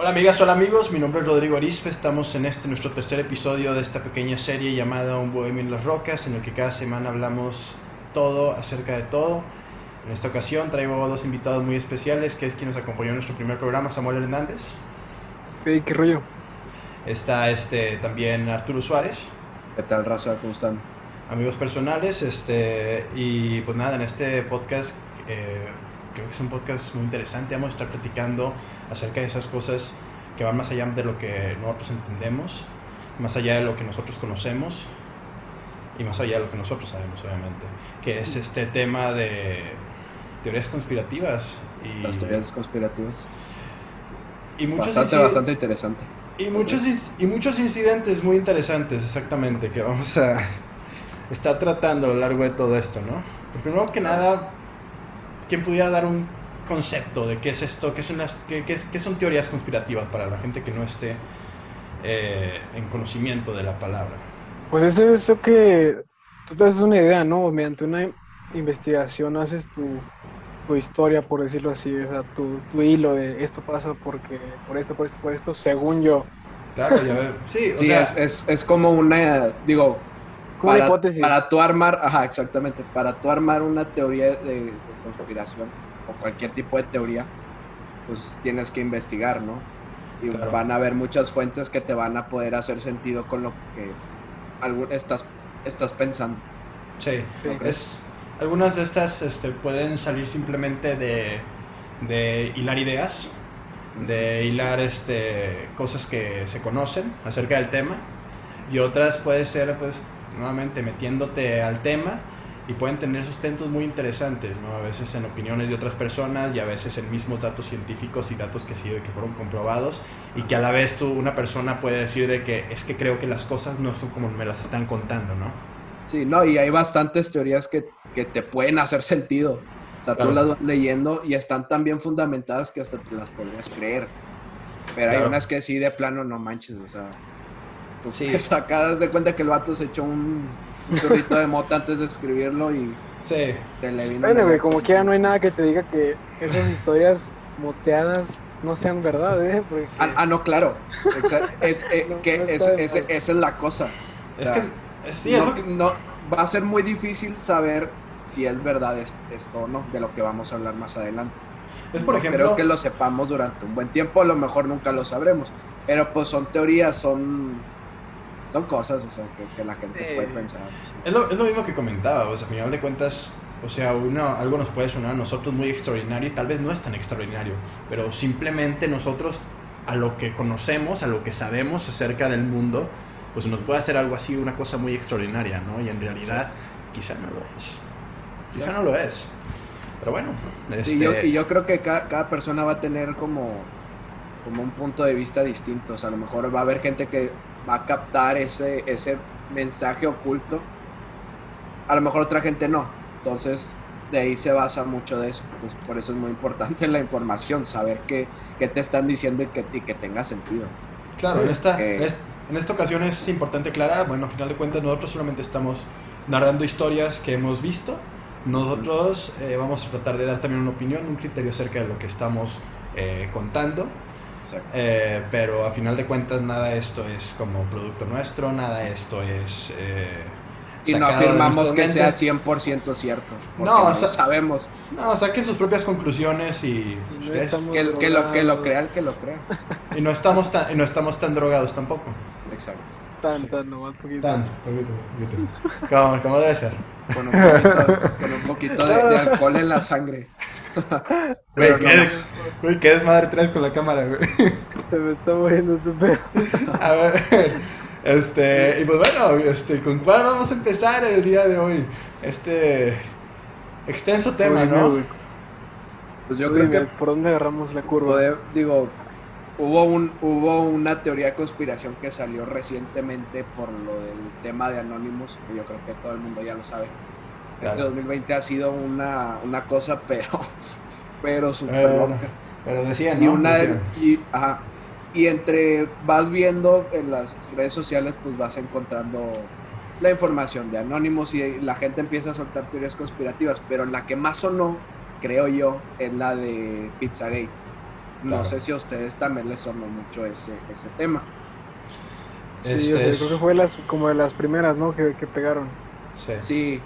Hola amigas, hola amigos, mi nombre es Rodrigo Arispe, estamos en este nuestro tercer episodio de esta pequeña serie llamada Un Bohemio en las Rocas, en el que cada semana hablamos todo acerca de todo. En esta ocasión traigo a dos invitados muy especiales, que es quien nos acompañó en nuestro primer programa, Samuel Hernández. Hey, ¿Qué rollo? Está este, también Arturo Suárez. ¿Qué tal, raza? ¿Cómo están? Amigos personales, este, y pues nada, en este podcast, eh, creo que es un podcast muy interesante, vamos a estar platicando acerca de esas cosas que van más allá de lo que nosotros entendemos, más allá de lo que nosotros conocemos y más allá de lo que nosotros sabemos, obviamente, que es este tema de teorías conspirativas. Y, Las teorías conspirativas. y muchos Bastante, bastante interesante. Y muchos, y muchos incidentes muy interesantes, exactamente, que vamos a estar tratando a lo largo de todo esto, ¿no? Pero primero que nada, ¿quién pudiera dar un concepto de qué es esto? ¿Qué son, las, qué, qué es- qué son teorías conspirativas para la gente que no esté eh, en conocimiento de la palabra? Pues eso es eso que tú te haces una idea, ¿no? Mediante una investigación haces tu, tu historia, por decirlo así, o sea, tu, tu hilo de esto pasa porque, por esto, por esto, por esto, según yo. Claro, ya ve- sí, o Sí, sea, es, es, es como una, digo, Como para, hipótesis. para tú armar, ajá, exactamente, para tú armar una teoría de, de conspiración o cualquier tipo de teoría, pues tienes que investigar, ¿no? Y Claro. van a haber muchas fuentes que te van a poder hacer sentido con lo que algún- estás, estás pensando. Sí, Sí. es, algunas de estas este, pueden salir simplemente de, de hilar ideas, de hilar este, cosas que se conocen acerca del tema, y otras puede ser, pues, nuevamente metiéndote al tema y pueden tener sustentos muy interesantes, ¿no? A veces en opiniones de otras personas y a veces en mismos datos científicos y datos que sí que fueron comprobados y que a la vez tú, una persona puede decir de que es que creo que las cosas no son como me las están contando, ¿no? Sí, no, y hay bastantes teorías que, que te pueden hacer sentido. O sea, tú Claro. las vas leyendo y están tan bien fundamentadas que hasta te las podrías creer. Pero hay Claro. unas que sí, de plano, no manches, o sea... Sí. súper sacadas de cuenta que el vato se echó un, chorrito de mota antes de escribirlo y Sí, te le vino... Bueno, güey, como quiera no hay nada que te diga que esas historias moteadas no sean verdad, ¿eh? Porque Ah, ah, no, claro. Es, eh, No, que no es- es- esa es la cosa. O es sea, que es, sí, es no, lo que- no- va a ser muy difícil saber si es verdad es- esto o no, de lo que vamos a hablar más adelante. es por No ejemplo, creo que lo sepamos durante un buen tiempo, a lo mejor nunca lo sabremos, pero pues son teorías, son, son cosas o sea, que, que la gente Sí. puede pensar. es lo, es lo mismo que comentaba, o sea, a final de cuentas, o sea, uno, algo nos puede sonar a nosotros muy extraordinario y tal vez no es tan extraordinario, pero simplemente nosotros a lo que conocemos, a lo que sabemos acerca del mundo, pues nos puede hacer algo así, una cosa muy extraordinaria, ¿no? Y en realidad quizá no lo es. Quizá no lo es. Pero bueno, Sí, este, yo, y yo creo que cada, cada persona va a tener como, como un punto de vista distinto. O sea, a lo mejor va a haber gente que va a captar ese, ese mensaje oculto. A lo mejor otra gente no. Entonces, de ahí se basa mucho de eso. Pues por eso es muy importante la información, saber qué, qué te están diciendo y que, y que tenga sentido. Claro, en esta, Eh. en esta ocasión es importante aclarar, bueno, al final de cuentas nosotros solamente estamos narrando historias que hemos visto. Nosotros eh, vamos a tratar de dar también una opinión, un criterio acerca de lo que estamos eh, contando. Eh, pero a final de cuentas nada de esto es como producto nuestro, nada de esto es... eh, Y no afirmamos que mente. sea 100% cierto. No, sabemos. No, saquen sus propias conclusiones y, y no ustedes- estamos Que, que lo, que lo crea el que lo crea. y no estamos tan, y no estamos tan drogados tampoco. Exacto. Tan, tan, nomás poquito. Tan, poquito, poquito. Como, como debe ser. Con un poquito, con un poquito de, de alcohol en la sangre. Güey, Pero ¿qué, no. ¿qué desmadre traes con la cámara, güey? Se me está muriendo este pedo. A ver, este, y pues bueno, este, ¿con cuál vamos a empezar el día de hoy? Este extenso tema, ¿no? güey, Pues yo creo que ¿Por dónde agarramos la curva? Poder- digo, hubo, un, hubo una teoría de conspiración que salió recientemente por lo del tema de Anonymous, que yo creo que todo el mundo ya lo sabe. Este Claro. 2020 ha sido una, una cosa, pero, pero súper loca. Pero decían, Y, ¿no? una, Decían. y, ajá, y entre vas viendo en las redes sociales, pues vas encontrando la información de Anonymous y la gente empieza a soltar teorías conspirativas, pero la que más sonó, creo yo, es la de Pizzagate. No Claro. sé si a ustedes también les sonó mucho ese, ese tema. Sí, Este o sea, es- creo que fue las, como de las primeras, ¿no? Que, que pegaron. sí. Sí,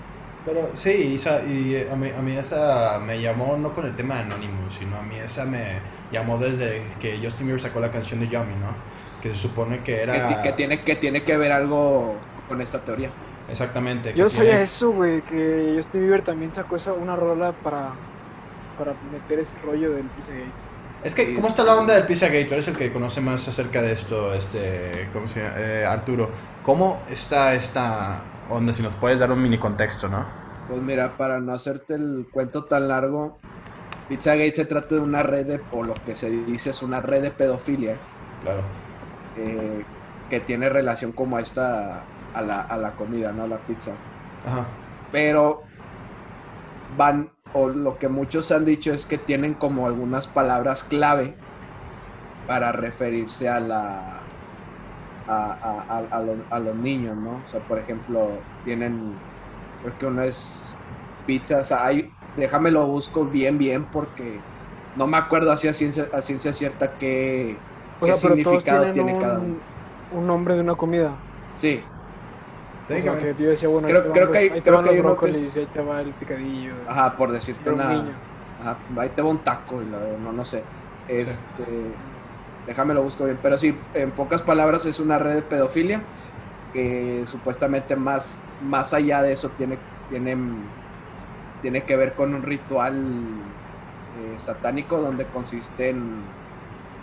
Pero sí, y, esa- y eh, a, mí, a mí esa me llamó no con el tema de Anonymous, sino a mí esa me llamó desde que Justin Bieber sacó la canción de Yummy, ¿no? Que se supone que era... que tiene, que tiene que ver algo con esta teoría. Exactamente. que Yo tiene- sabía eso, güey, que Justin Bieber también sacó esa, una rola para, para meter ese rollo del Pizzagate. Es que, ¿cómo está la onda del Pizzagate? Tú eres el que conoce más acerca de esto, este, ¿cómo se llama? Eh, Arturo. ¿Cómo está esta onda? Si nos puedes dar un mini contexto, ¿no? Pues mira, para no hacerte el cuento tan largo, Pizzagate se trata de una red de, o lo que se dice es una red de pedofilia Claro. eh, que tiene relación como esta, a la, a la comida, ¿no? A la pizza. Ajá. Pero van, o lo que muchos han dicho es que tienen como algunas palabras clave para referirse a la a, a- los, a los niños, ¿no? O sea, por ejemplo, tienen, creo que uno es pizza, o sea, hay, déjame lo busco bien, bien, porque no me acuerdo así a ciencia, a ciencia cierta qué, O qué sea, significado tiene cada uno. un, un nombre de una comida. Sí, O sea, Técnicamente. que yo decía, bueno, Creo- ahí te van creo que hay- creo que hay uno que es- ahí te va el picadillo. ajá, por decirte una... Ajá, ahí te va un taco, no, no sé. Este, déjame lo busco bien. Pero sí, en pocas palabras es una red de pedofilia que supuestamente más, más allá de eso tiene, tiene, tiene que ver con un ritual eh, satánico donde consiste en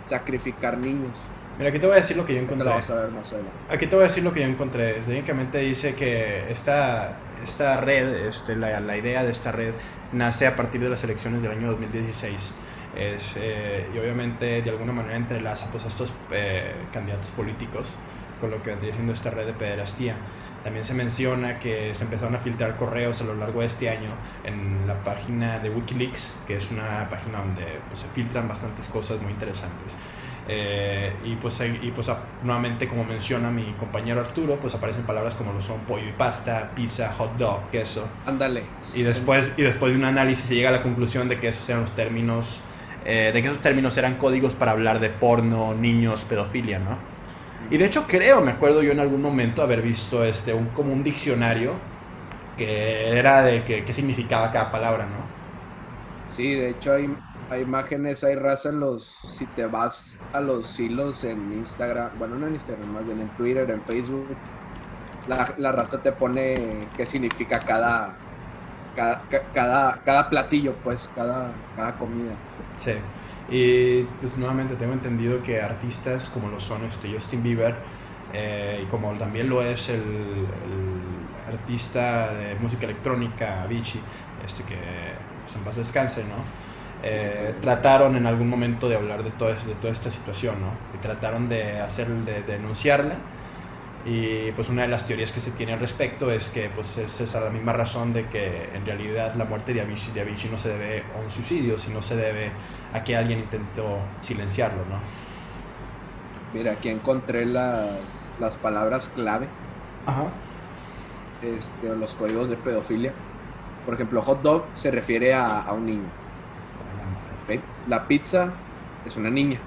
sacrificar niños. Mira, aquí te voy a decir lo que yo encontré. vamos a ver más. Aquí te voy a decir lo que yo encontré. Técnicamente dice que esta, esta red, este, la, la idea de esta red nace a partir de las elecciones del año 2016. Es, eh, y obviamente de alguna manera entrelaza pues, a estos eh, candidatos políticos con lo que vendría siendo esta red de pederastía. También se menciona que se empezaron a filtrar correos a lo largo de este año en la página de Wikileaks, que es una página donde pues, se filtran bastantes cosas muy interesantes. Eh, y pues, y pues nuevamente, como menciona mi compañero Arturo, pues aparecen palabras como lo son pollo y pasta, pizza, hot dog, queso. Ándale. Y después, y después de un análisis se llega a la conclusión de que esos eran los términos, eh, de que esos términos eran códigos para hablar de porno, niños, pedofilia, ¿no? Y de hecho creo, me acuerdo yo en algún momento haber visto este, un, como un diccionario que era de que- qué significaba cada palabra, ¿no? Sí, de hecho hay, hay imágenes, hay raza en los, si te vas a los hilos en Instagram, bueno, no en Instagram, más bien en Twitter, en Facebook, la, la raza te pone qué significa cada, cada, ca- cada, platillo, pues, cada, cada comida. Sí. Y pues nuevamente tengo entendido que artistas como lo son este Justin Bieber eh, y como también lo es el, artista de música electrónica Avicii, este que pues, en paz descanse, ¿no? Eh, trataron en algún momento de hablar de, todo, de toda esta situación, ¿no? Y trataron de hacer, de denunciarla. Y pues una de las teorías que se tiene al respecto es que pues es esa la misma razón de que en realidad la muerte de Avicii, de Avicii no se debe a un suicidio, sino se debe a que alguien intentó silenciarlo, ¿no? Mira, aquí encontré las, las palabras clave, Ajá. este, los códigos de pedofilia. Por ejemplo, hot dog se refiere a, a un niño. La pizza es una niña.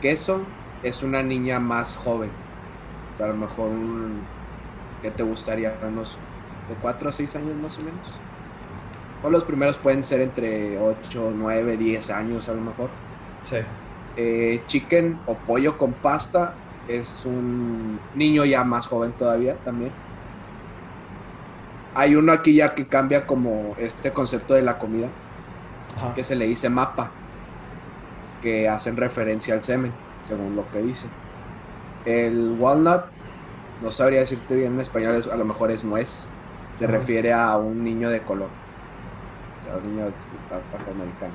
Queso es una niña más joven. O sea, a lo mejor un... ¿Qué te gustaría? Unos de 4 a 6 años más o menos. O los primeros pueden ser entre 8, 9, 10 años a lo mejor. Sí. Eh, chicken o pollo con pasta es un niño ya más joven todavía también. Hay uno aquí ya que cambia como este concepto de la comida Ajá. que se le dice mapa, que hacen referencia al semen, según lo que dice. El walnut, no sabría decirte bien en español, es- a lo mejor es nuez, se Ajá. refiere a un niño de color, o sea, un niño af- afroamericano.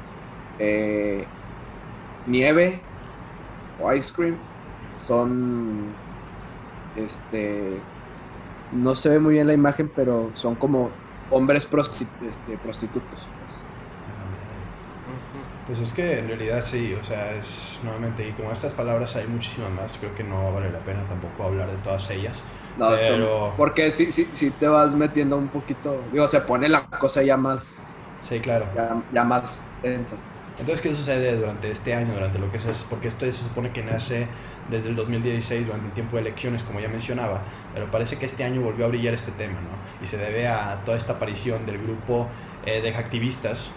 Eh, nieve o ice cream son, este, no se ve muy bien la imagen, pero son como hombres este, prostitutos. pues. A la madre. Pues es que en realidad sí, o sea, es nuevamente, y como estas palabras hay muchísimas más, creo que no vale la pena tampoco hablar de todas ellas. No, esto- Pero- porque si, si, si te vas metiendo un poquito, digo, se pone la cosa ya más, Sí, claro. ya, ya más densa. Entonces, ¿qué sucede durante este año, durante lo que es, porque esto se supone que nace desde el 2016, durante el tiempo de elecciones, como ya mencionaba, pero parece que este año volvió a brillar este tema, ¿no? Y se debe a toda esta aparición del grupo eh, de activistas,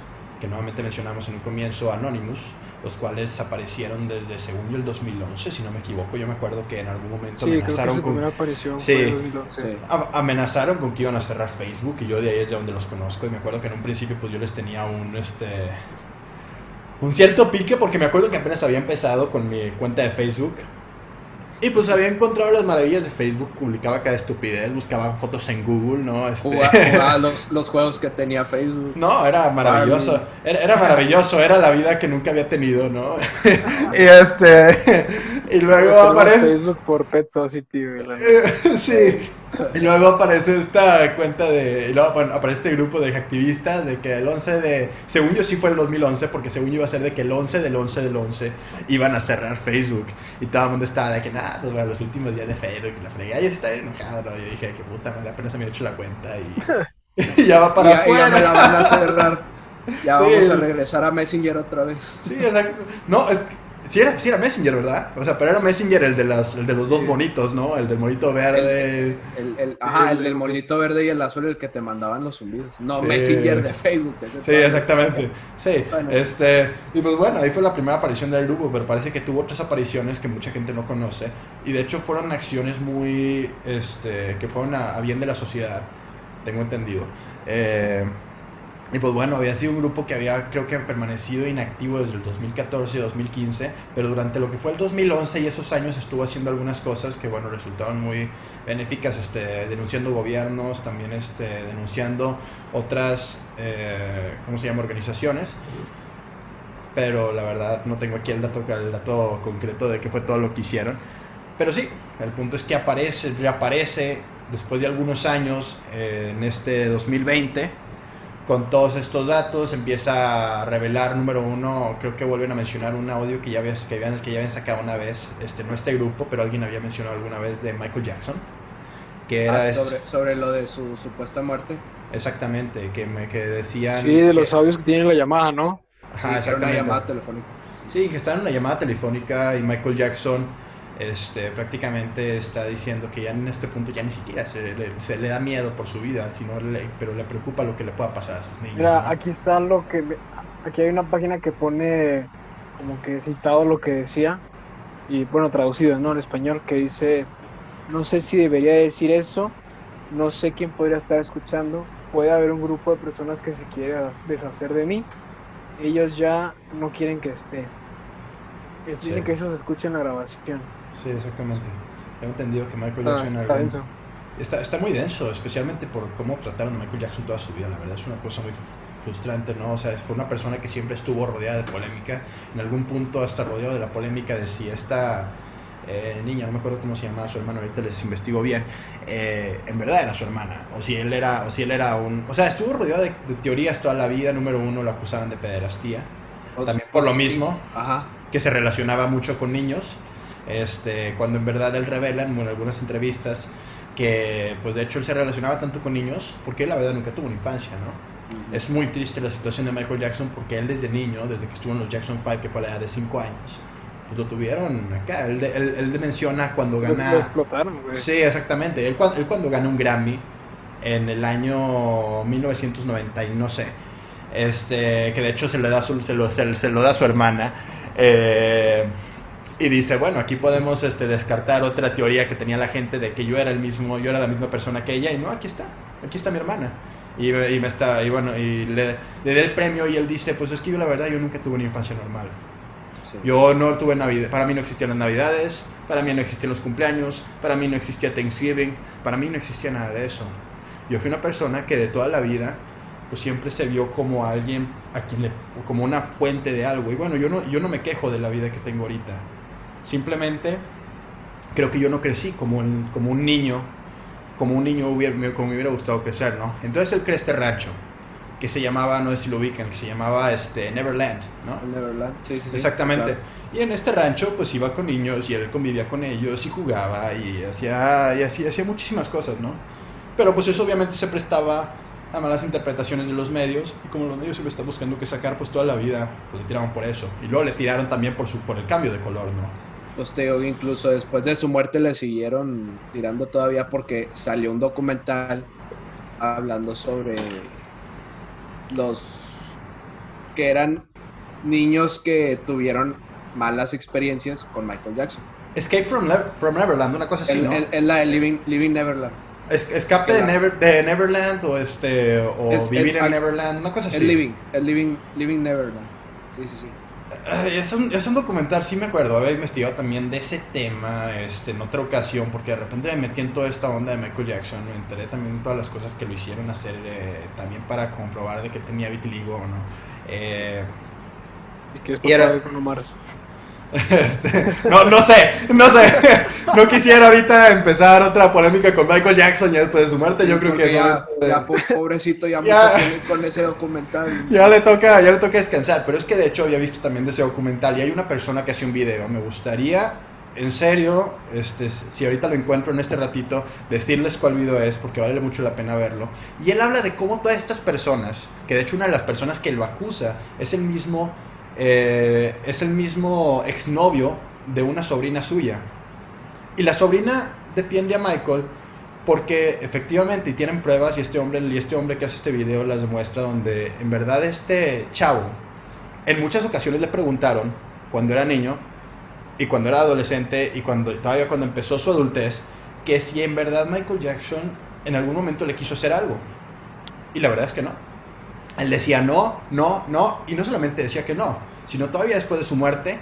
que nuevamente mencionamos en un comienzo, Anonymous, los cuales aparecieron desde, según yo, el 2011, si no me equivoco. Yo me acuerdo que en algún momento Sí, creo que amenazaron su con... primera aparición Sí. fue en 2011. Sí. A- amenazaron con que iban a cerrar Facebook y yo de ahí es de donde los conozco y me acuerdo que en un principio pues yo les tenía un este un cierto pique porque me acuerdo que apenas había empezado con mi cuenta de Facebook y pues había encontrado las maravillas de Facebook, publicaba cada estupidez, buscaba fotos en Google, ¿no? Este, los, los juegos que tenía Facebook. no, era maravilloso, era, era maravilloso, era la vida que nunca había tenido, ¿no? y este y luego aparece Facebook por Pet Society, neta. sí. Y luego aparece esta cuenta de. Y luego bueno, aparece este grupo de activistas de que el 11 de. Según yo sí fue el 2011, porque según yo iba a ser de que el 11 del 11 del 11 iban a cerrar Facebook. Y todo el mundo estaba de que nada, pues bueno, los últimos días de Facebook y la fregada. Y yo estaba enojado, ¿no? Y dije, qué puta madre, apenas se me había hecho la cuenta y. y ya va para y, y ya afuera. me la van a cerrar. Ya Sí. vamos a regresar a Messenger otra vez. Sí, exacto. No, es sí era, sí era Messenger, ¿verdad? O sea, pero era Messenger el de, las, el de los dos Sí. bonitos, ¿no? El del monito verde. El, el, ajá, el del el- monito verde y el azul, el que te mandaban los zumbidos. No, Sí. Messenger de Facebook. ese Sí, exactamente. Sí, Bueno. este, y pues bueno, ahí fue la primera aparición del grupo, pero parece que tuvo otras apariciones que mucha gente no conoce y de hecho fueron acciones muy, este, que fueron a, a bien de la sociedad, tengo entendido. Eh, y pues bueno, había sido un grupo que había, creo que permanecido inactivo desde el 2014 y 2015, pero durante lo que fue el 2011 y esos años estuvo haciendo algunas cosas que, bueno, resultaron muy benéficas, este, denunciando gobiernos, también este, denunciando otras, eh, ¿cómo se llama?, organizaciones. Pero la verdad no tengo aquí el dato, concreto de qué fue todo lo que hicieron. Pero sí, el punto es que aparece, reaparece después de algunos años, eh, en este 2020, con todos estos datos, empieza a revelar, número uno, creo que vuelven a mencionar un audio que ya, habías, que habían, que ya habían sacado una vez, este, no este grupo, pero alguien había mencionado alguna vez de Michael Jackson, que era Ah, es- sobre, sobre lo de su supuesta muerte. exactamente, que, me, que decían... Sí, de los que- audios que tienen la llamada, ¿no? Ajá, Sí, que era una llamada telefónica. Sí, que está en una llamada telefónica y Michael Jackson este, prácticamente está diciendo que ya en este punto ya ni siquiera se le, se le da miedo por su vida, sino le- pero le preocupa lo que le pueda pasar a sus niños. Mira, ¿no? aquí está lo que. Aquí hay una página que pone como que citado lo que decía. Y bueno, traducido, ¿no? En español, que dice: No sé si debería decir eso. No sé quién podría estar escuchando. Puede haber un grupo de personas que se quiere deshacer de mí. Ellos ya no quieren que esté. Es, Sí. Dicen que eso se escucha en la grabación. Sí, exactamente. Tengo entendido que Michael Está, Jackson... está algún- denso. Está, está muy denso, especialmente por cómo trataron a Michael Jackson toda su vida. La verdad es una cosa muy frustrante, ¿no? O sea, fue una persona que siempre estuvo rodeada de polémica. En algún punto hasta rodeado de la polémica de si esta eh, niña, no me acuerdo cómo se llamaba su hermano, ahorita les investigo bien, eh, en verdad era su hermana. O si él era, o si él era un... O sea, estuvo rodeado de, de teorías toda la vida. Número uno, lo acusaban de pederastía. O- También por lo mismo Ajá. que se relacionaba mucho con niños, este, cuando en verdad él revela en algunas entrevistas que pues de hecho él se relacionaba tanto con niños porque él la verdad nunca tuvo una infancia, ¿no? Es muy triste la situación de Michael Jackson porque él desde niño, desde que estuvo en los Jackson 5, que fue a la edad de 5 años, pues lo tuvieron acá. Él, él, él menciona cuando lo gana... explotaron, güey. Sí, exactamente. Él, cuan- él cuando gana un Grammy en el año 1990 y no sé, este, que de hecho se, le da su- se, lo, se, se lo da a su hermana, eh, y dice, bueno, aquí podemos este, descartar otra teoría que tenía la gente de que yo era el mismo, yo era la misma persona que ella, y no, aquí está, aquí está mi hermana. Y, y me está, y bueno, y le, le da el premio y él dice, pues es que yo la verdad yo nunca tuve una infancia normal. Sí. Yo no tuve Navidad, para mí no existían las Navidades, para mí no existían los cumpleaños, para mí no existía Thanksgiving, para mí no existía nada de eso. Yo fui una persona que de toda la vida pues siempre se vio como alguien a quien le, como una fuente de algo. Y bueno, yo no, yo no me quejo de la vida que tengo ahorita. Simplemente creo que yo no crecí como, un- como un niño, como un niño hubiera, como me hubiera gustado crecer, ¿no? Entonces él cree este rancho, que se llamaba, no sé si lo ubican, que se llamaba este, Neverland, ¿no? Neverland. Sí, sí, sí. Exactamente. Claro. Y en este rancho, pues iba con niños y él convivía con ellos y jugaba y hacía, y hacía, hacía muchísimas cosas, ¿no? Pero pues eso obviamente se prestaba a malas interpretaciones de los medios y como los medios siempre están buscando que sacar, pues toda la vida pues, le tiraron por eso. Y luego le tiraron también por, su, por el cambio de color, ¿no? Pues te digo, incluso después de su muerte le siguieron tirando todavía porque salió un documental hablando sobre los que eran niños que tuvieron malas experiencias con Michael Jackson. Escape from, Le- from Neverland, una cosa así, El- ¿no? el- el- la de Living, Living Neverland. Es- escape de, Never- de Neverland o este o Es- vivir el- en Neverland, una cosa así. El Living, el Living, Living Neverland. Sí, sí, sí. Ay, Es un, es un documental, sí me acuerdo haber investigado también de ese tema este, en otra ocasión, porque de repente me metí en toda esta onda de Michael Jackson, me enteré también de todas las cosas que lo hicieron hacer, eh, también para comprobar de que él tenía vitiligo o no. Eh, Y era- de Bruno Mars. Este, no, no sé, no sé, no quisiera ahorita empezar otra polémica con Michael Jackson ya después de su muerte, yo creo que ya, no, ya, po- pobrecito ya, con ese documental. Ya le toca, ya le toca descansar, pero es que de hecho había visto también de ese documental y hay una persona que hace un video, me gustaría, en serio, este, si ahorita lo encuentro en este ratito, decirles cuál video es, porque vale mucho la pena verlo. Y él habla de cómo todas estas personas, que de hecho una de las personas que lo acusa es el mismo, eh, es el mismo exnovio de una sobrina suya. Y la sobrina defiende a Michael porque efectivamente, y tienen pruebas, y este hombre, y este hombre que hace este video las demuestra, donde en verdad este chavo, en muchas ocasiones le preguntaron, cuando era niño, y cuando era adolescente, y cuando todavía cuando empezó su adultez, que si en verdad Michael Jackson en algún momento le quiso hacer algo. Y la verdad es que no. Él decía no, no, no, y no solamente decía que no, sino todavía después de su muerte,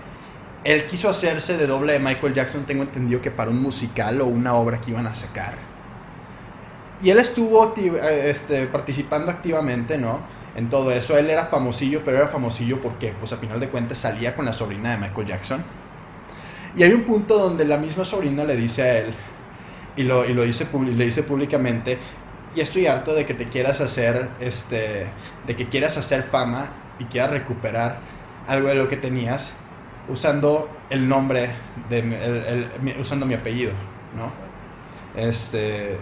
él quiso hacerse de doble de Michael Jackson, tengo entendido que para un musical o una obra que iban a sacar. Y él estuvo eh, este, participando activamente, ¿no? En todo eso. Él era famosillo, pero era famosillo porque, pues a final de cuentas, salía con la sobrina de Michael Jackson. Y hay un punto donde la misma sobrina le dice a él, y lo, y lo dice, le dice públicamente, y estoy harto de que te quieras hacer, este, de que quieras hacer fama y quieras recuperar algo de lo que tenías usando el nombre, de, usando mi apellido, ¿no? Este,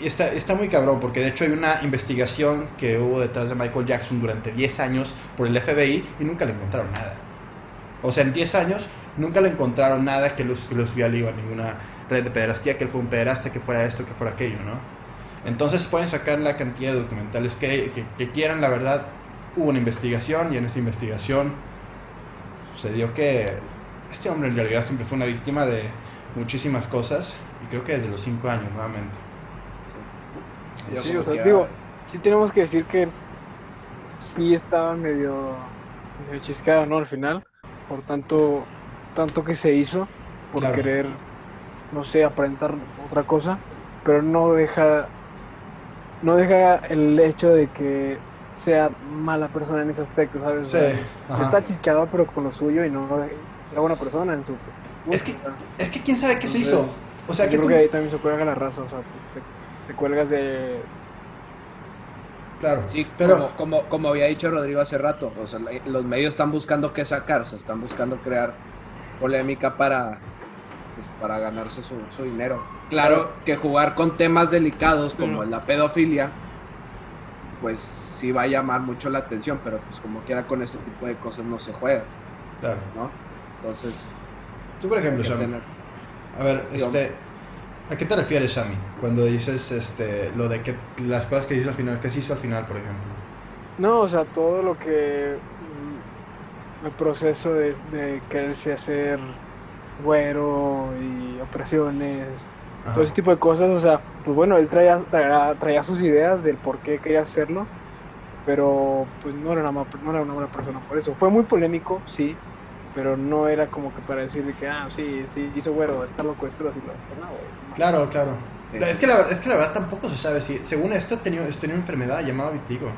y está, está muy cabrón, porque de hecho hay una investigación que hubo detrás de Michael Jackson durante 10 años por el FBI y nunca le encontraron nada. O sea, en 10 años nunca le encontraron nada que los, que los ligo a ninguna red de pederastía, que él fue un pederasta, que fuera esto, que fuera aquello, ¿no? Entonces pueden sacar la cantidad de documentales que, que, que quieran, la verdad, hubo una investigación y en esa investigación sucedió que este hombre en realidad siempre fue una víctima de muchísimas cosas y creo que desde los 5 años nuevamente. Sí, como o sea, digo, sí tenemos que decir que sí estaba medio, medio chisqueado, ¿no? Al final, por tanto, tanto que se hizo, por Claro. querer, no sé, aparentar otra cosa, pero no deja, no deja el hecho de que sea mala persona en ese aspecto, ¿sabes? O Sí, sea, está chisqueado, pero con lo suyo y no era buena persona en su. Es que- Es que quién sabe qué se hizo. O sea, yo que creo tú- que ahí también se cuelga la raza, o sea, te, te cuelgas de, Claro. Sí, pero como, como, como había dicho Rodrigo hace rato, o sea, la- los medios están buscando qué sacar, o sea, están buscando crear polémica para, pues, para ganarse su, su dinero. Claro que jugar con temas delicados como Pero- la pedofilia, pues sí va a llamar mucho la atención, pero pues como quiera con ese tipo de cosas no se juega, claro. ¿no? Entonces, Tú, por ejemplo, Sammy. tener... A ver, este, ¿a qué te refieres, Sammy? Cuando dices este, lo de que las cosas que hizo al final, ¿qué se hizo al final, por ejemplo? No, o sea, todo lo que. mm, El proceso de, de quererse hacer güero y operaciones, Ajá. todo ese tipo de cosas, o sea, pues bueno, él traía, traía, traía sus ideas del por qué quería hacerlo, pero pues no era, una, no era una buena persona por eso. Fue muy polémico, sí, pero no era como que para decirle que, ah, sí, sí, hizo güero, está loco, esto, así, lo- no. Claro, claro. Sí. Pero es, que la, es que la verdad tampoco se sabe si. Según esto, tenía, tenía una enfermedad llamada vitiligo.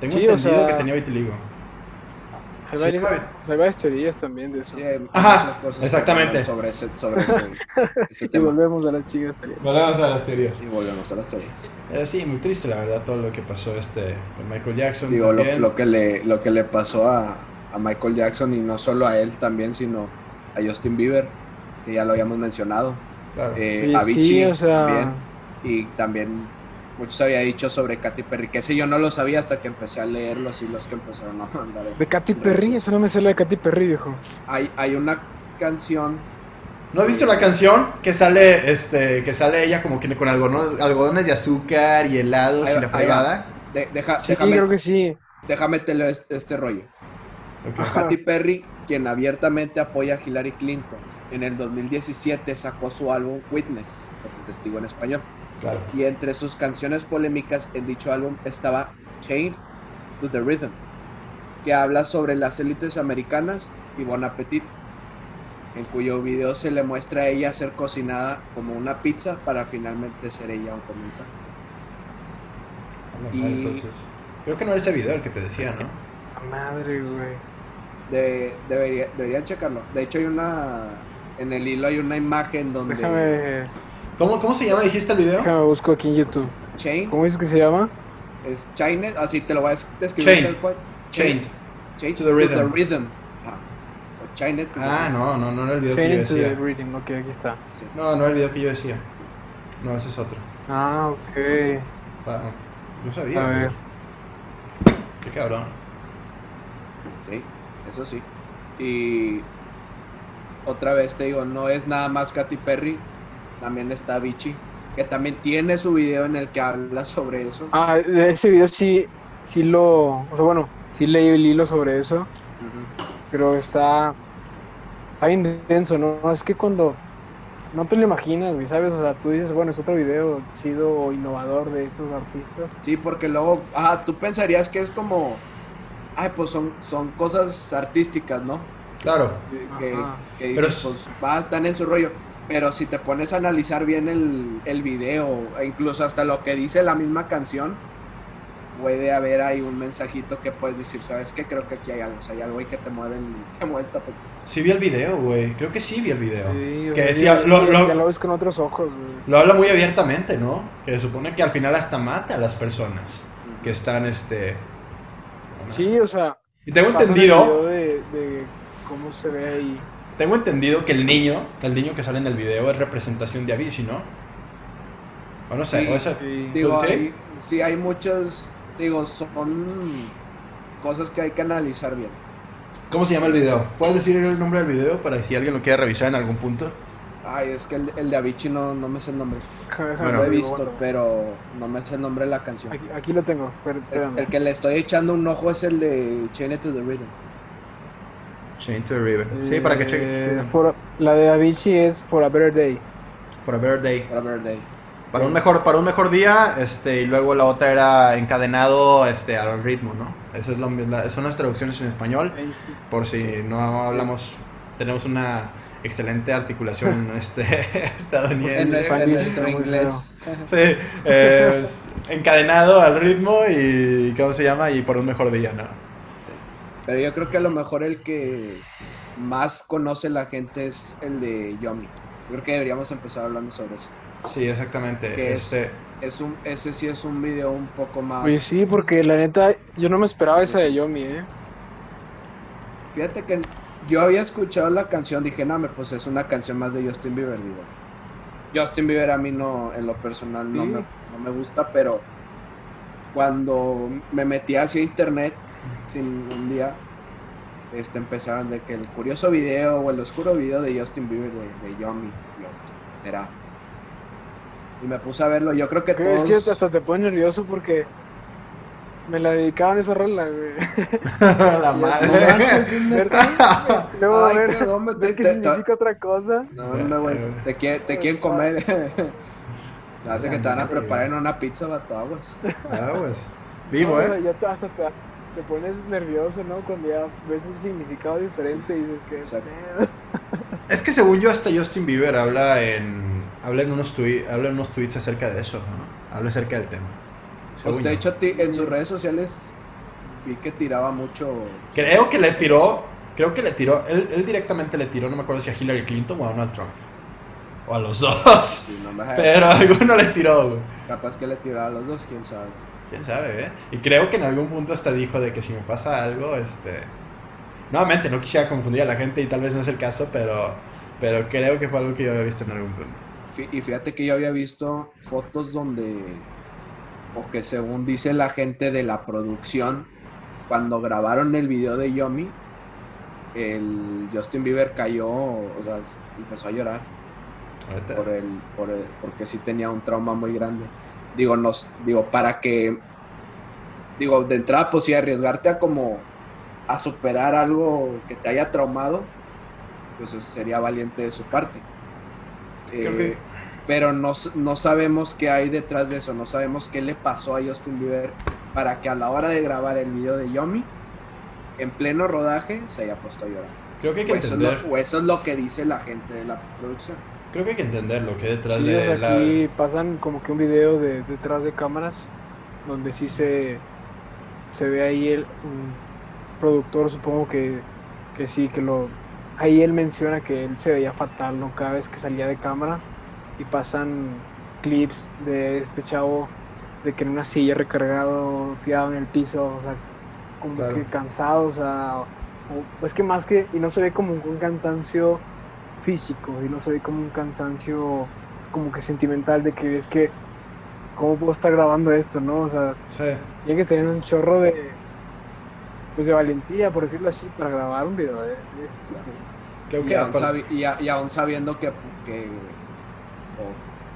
Tengo Sí, o entendido sea- que tenía vitiligo. Hay, Sí, varias, hay varias teorías también de eso. sí, hay Ajá, cosas exactamente. Sobre ese, sobre ese, ese Y tema. volvemos a las chicas teorías. Vamos a las teorías. Y volvemos a las teorías. Eh, sí, muy triste la verdad todo lo que pasó este con Michael Jackson. Digo, lo, lo que le, lo que le pasó a, a Michael Jackson y no solo a él también, sino a Justin Bieber, que ya lo habíamos mencionado, Claro. eh, Y a sí, Avicii o sea- también, y también muchos había dicho sobre Katy Perry, que ese yo no lo sabía hasta que empecé a leerlos y los que empezaron a mandar. De Katy Perry, eso no me sé la de Katy Perry, viejo. Hay, hay una canción, ¿No has visto la canción que sale este que sale ella como que con algodones, algodones de azúcar y helados Ahí y la fregada? de- deja, Sí, déjame, creo que sí. déjame te leo este, este rollo. Katy Perry, quien abiertamente apoya a Hillary Clinton, en el 2017 sacó su álbum Witness, como testigo en español. Claro. Y entre sus canciones polémicas en dicho álbum estaba Chained to the Rhythm, que habla sobre las élites americanas y Bon Appetit, en cuyo video se le muestra a ella ser cocinada como una pizza para finalmente ser ella un comensal. Vamos a Y- ver, entonces. Creo que no era ese video el que te decía, ¿no? La madre, güey. De, debería, deberían checarlo. De hecho hay una... En el hilo hay una imagen donde... Déjame, ¿Cómo, ¿Cómo se llama, dijiste el video? déjame busco aquí en YouTube. Chained ¿Cómo dices que se llama? es Chained, así te lo voy a describir Chained. cual. Chained. Chained to the rhythm. rhythm. Chained to the Ah, rhythm. no, no, no era el video que Chain yo into the decía. Reading. Ok, aquí está. Sí. No, no era el video que yo decía. No, ese es otro. Ah, ok. Ah, no sabía. A güey. ver. Qué cabrón. Sí, eso sí. Y otra vez te digo, no es nada más Katy Perry, también está Vichy, que también tiene su video en el que habla sobre eso. Ah, de ese video sí, sí lo... O sea, bueno, sí leí el hilo sobre eso. Pero está... Está bien denso, ¿no? Es que cuando... No te lo imaginas, güey, ¿sabes? O sea, tú dices, bueno, es otro video chido o innovador de estos artistas. Sí, porque luego, ah, tú pensarías que es como, ay, pues son, son cosas artísticas, ¿no? Claro. Que, que Pero dices, es- pues va, están en su rollo. Pero si te pones a analizar bien el, el video, e incluso hasta lo que dice la misma canción, puede haber ahí un mensajito que puedes decir, ¿sabes qué? Creo que aquí hay algo, o sea, hay algo ahí que te mueve el, te mueve el tapete. Sí vi el video, güey. Creo que sí vi el video. Sí, que decía, ya- lo, ya- lo- ya lo ves con otros ojos, güey. lo habla muy abiertamente, ¿no? Que se supone que al final hasta mata a las personas que están, este... Sí, o sea, Y tengo entendido, video de, de cómo se ve ahí. Tengo entendido que el niño, el niño que sale en el video es representación de Avicii, ¿no? O no sé, Sí, o esa- Sí. Digo, ¿Sí? hay, sí, hay muchos, digo, son cosas que hay que analizar bien. ¿Cómo se llama el video? ¿Puedes decir el nombre del video para si alguien lo quiere revisar en algún punto? Ay, es que el, el de Avicii no, no me sé el nombre. Bueno. lo he visto, bueno. pero no me sé el nombre de la canción. Aquí, aquí lo tengo, espera- El, espérame. el que le estoy echando un ojo es el de Chain It to the Rhythm. Chain to the River. Sí, para que Eh, chequen. for- la de Avicii es For a Better Day. For a Better Day. Para Better Day. Para un mejor, para un mejor día, este, y luego la otra era encadenado este, al ritmo, ¿no? Eso es lo, la- son las traducciones en español, sí. por si no hablamos, tenemos una excelente articulación este, En, estadounidense. en español muy inglés. Sí, es encadenado al ritmo y, ¿cómo se llama? Y por un mejor día, ¿no? Pero yo creo que a lo mejor el que más conoce la gente es el de Yomi. Yo creo que deberíamos empezar hablando sobre eso. Sí, exactamente. ¿Qué es? Este, Es un, ese sí es un video un poco más. Oye, sí, porque la neta, yo no me esperaba esa de Yomi, ¿eh? Fíjate que yo había escuchado la canción, dije, no, me, pues es una canción más de Justin Bieber, digo. Justin Bieber a mí no, en lo personal, no, Sí. me, no me gusta, pero cuando me metí hacia internet, sin un día, este, empezaron de que el curioso video o el oscuro video de Justin Bieber de, de Yomi, yo, será. Y me puse a verlo, yo creo que todos... Es que hasta te pones nervioso porque me la dedicaban esa rola, güey. la No madre. manches, ¿es neta? Luego Ay, ver, perdón, me- ver te- qué te- significa otra cosa. No, no, güey. Te, quieren, te quieren comer. Hace que te van a preparar en una pizza, vato, aguas. Ah, pues. Vivo, No, ¿eh? Ya te, hasta te, te pones nervioso, ¿no? Cuando ya ves un significado diferente y dices que... Es que según yo hasta Justin Bieber habla en habla en unos tweets, habla en unos tweets acerca de eso, ¿no? Habla acerca del tema. Pues, de yo. hecho, ti- en sus redes sociales vi que tiraba mucho. creo que le tiró, creo que le tiró, él, él directamente le tiró, no me acuerdo si a Hillary Clinton o a Donald Trump. O a los dos. Sí, no me- Pero a alguno le tiró, güey. Capaz que le tiraba a los dos, quién sabe. Quién sabe, ¿eh? Y creo que en algún punto hasta dijo de que si me pasa algo, este. Nuevamente, no quisiera confundir a la gente y tal vez no es el caso, pero, pero creo que fue algo que yo había visto en algún punto. Y fíjate que yo había visto fotos donde o que según dice la gente de la producción, cuando grabaron el video de Yomi, el Justin Bieber cayó, o sea, empezó a llorar Ahorita- por el, por el- porque sí tenía un trauma muy grande. Digo, nos, digo, para que, digo, de entrada, pues sí, arriesgarte a como a superar algo que te haya traumado, pues sería valiente de su parte. Eh, que- Pero no, no sabemos qué hay detrás de eso, no sabemos qué le pasó a Justin Bieber para que a la hora de grabar el video de Yomi, en pleno rodaje, se haya puesto a llorar. Creo que hay que O eso, es entender, lo, o eso es lo que dice la gente de la producción. Creo que hay que entender lo que detrás Sí, de o sea, la... aquí pasan como que un video de detrás de cámaras donde sí se, se ve ahí el un productor, supongo que, que sí, que lo... Ahí él menciona que él se veía fatal, ¿no? Cada vez que salía de cámara y pasan clips de este chavo de que en una silla recargado, tirado en el piso, o sea, como Claro. que cansado, o sea, o- es que más que, y no se ve como un cansancio físico, y no se ve como un cansancio como que sentimental de que es que, ¿cómo puedo estar grabando esto, no? O sea, Sí. tiene que tener un chorro de, pues de valentía, por decirlo así, para grabar un video de, de este tipo. Creo Y aún, aparte- sabi- y a- y aún sabiendo que, que o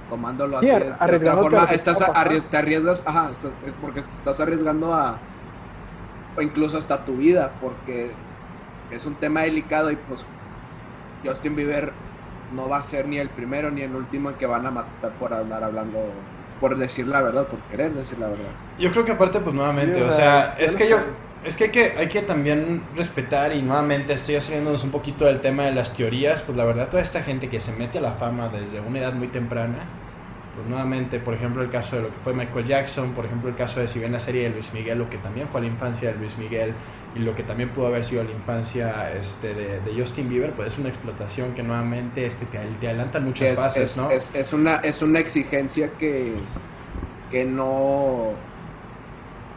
tomándolo Sí, así, de- otra forma, estás arries- te arriesgas, ajá, estás- es porque te estás arriesgando a, o incluso hasta tu vida, porque es un tema delicado y pues Justin Bieber no va a ser ni el primero ni el último en que van a matar por andar hablando, por decir la verdad, por querer decir la verdad. Yo creo que aparte, pues nuevamente, o sea, es que yo, es que hay que, hay que también respetar y nuevamente estoy saliéndonos un poquito del tema de las teorías, pues la verdad toda esta gente que se mete a la fama desde una edad muy temprana, pues nuevamente, por ejemplo, el caso de lo que fue Michael Jackson, por ejemplo, el caso de si ven la serie de Luis Miguel, lo que también fue la infancia de Luis Miguel y lo que también pudo haber sido la infancia este, de, de Justin Bieber, pues es una explotación que nuevamente este, te, te adelanta muchas es, fases, es- ¿no? es- es una, es una exigencia que, que no,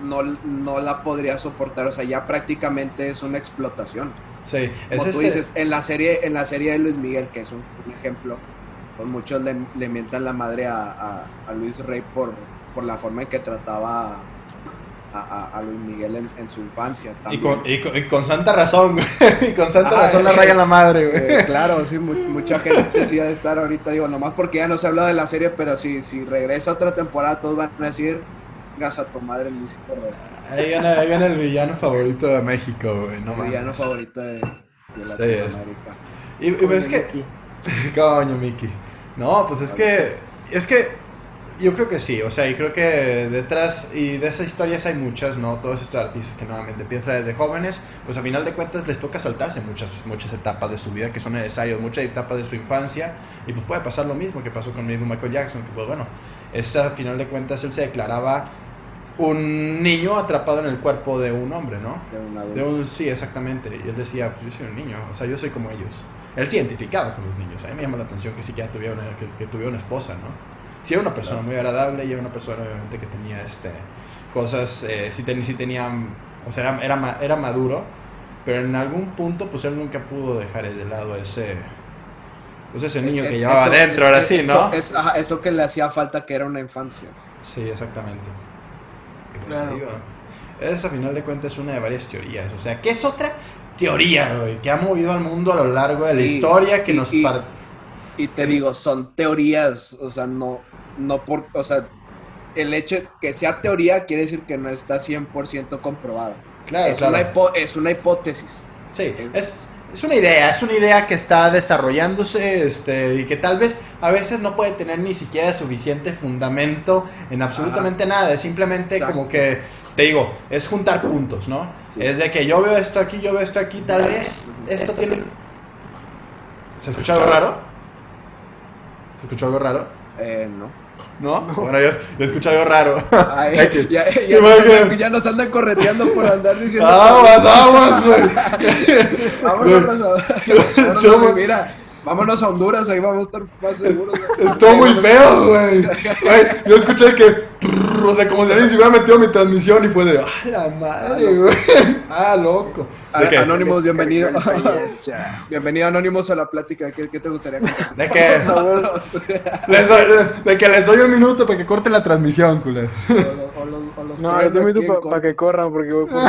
no, no la podría soportar. O sea, ya prácticamente es una explotación. sí, es Como tú este- dices, en la serie, en la serie de Luis Miguel, que es un, un ejemplo, pues muchos le, le mientan la madre a, a- a Luis Rey por, por la forma en que trataba a, a- Luis Miguel en, en su infancia. Y con, y, con, y con santa razón. Y con santa Ah, razón eh, raya la madre, güey. Eh, claro, sí, mu- mucha gente sí ha de estar ahorita, digo, nomás porque ya no se habla de la serie, pero si, si regresa otra temporada, todos van a decir, gas a tu madre, Rey, Ahí gana, ahí gana el villano favorito de México, güey. No el villano favorito de, de Sí, es- Latinoamérica. Y, y pues es que. Coño, Mickey. No, pues es que. Es que. Yo creo que sí, o sea, y creo que detrás y de esas historias hay muchas, ¿no? Todos estos artistas que nuevamente piensan desde jóvenes, pues a final de cuentas les toca saltarse muchas, muchas etapas de su vida que son necesarias, muchas etapas de su infancia, y pues puede pasar lo mismo que pasó con mismo Michael Jackson, que pues bueno, esa a final de cuentas él se declaraba un niño atrapado en el cuerpo de un hombre, ¿no? De un adulto. De un, sí, exactamente. Y él decía, pues yo soy un niño, o sea, yo soy como ellos. Él se identificaba con los niños. A mí me llama la atención que ya tuviera una, que, que tuviera una esposa, ¿no? Sí era una persona Claro. muy agradable y era una persona obviamente que tenía este, cosas, eh, sí, ten- sí tenía, o sea, era, era, era maduro, pero en algún punto pues él nunca pudo dejar de lado ese, pues ese niño Es- que es- llevaba eso- adentro, es- ahora es- sí, ¿no? es- ajá, eso que le hacía falta que era una infancia. Sí, exactamente. Y pues, Claro. digo, esa a final de cuentas es una de varias teorías. O sea, ¿qué es otra teoría, güey? Que ha movido al mundo a lo largo de la historia, que y- nos... y- par- Y te digo, son teorías, o sea, no, no por, o sea, el hecho de que sea teoría quiere decir que no está 100% comprobada. Claro, es, claro. Una hipo- es una hipótesis. Sí, es, es una idea, es una idea que está desarrollándose este, y que tal vez a veces no puede tener ni siquiera suficiente fundamento en absolutamente nada. Es simplemente Exacto. como que, te digo, es juntar puntos, ¿no? Sí. Es de que yo veo esto aquí, yo veo esto aquí, tal vez esto tiene... ¿Se escucha algo raro? ¿Se escuchó algo raro? Eh, no. ¿No? Bueno, yo, yo escuché algo raro. Ay, ya, ya Sí, nos andan, ya nos andan correteando por andar diciendo. ¡Vamos, vamos, güey! Vámonos, Somos- mira, vámonos a Honduras, ahí vamos a estar más seguros. Estuvo muy feo, güey. Güey, Yo escuché que. O sea, como si alguien se hubiera metido mi transmisión y fue de. ¡Ah, la madre, güey! ¡Ah, loco! A- De que, Anónimos, bienvenido. Bienvenido, Anónimos, a la plática. ¿Qué, qué te gustaría contar? de les doy, de que les doy un minuto para que corten la transmisión, culeros. No, yo te invito para que corran porque voy por.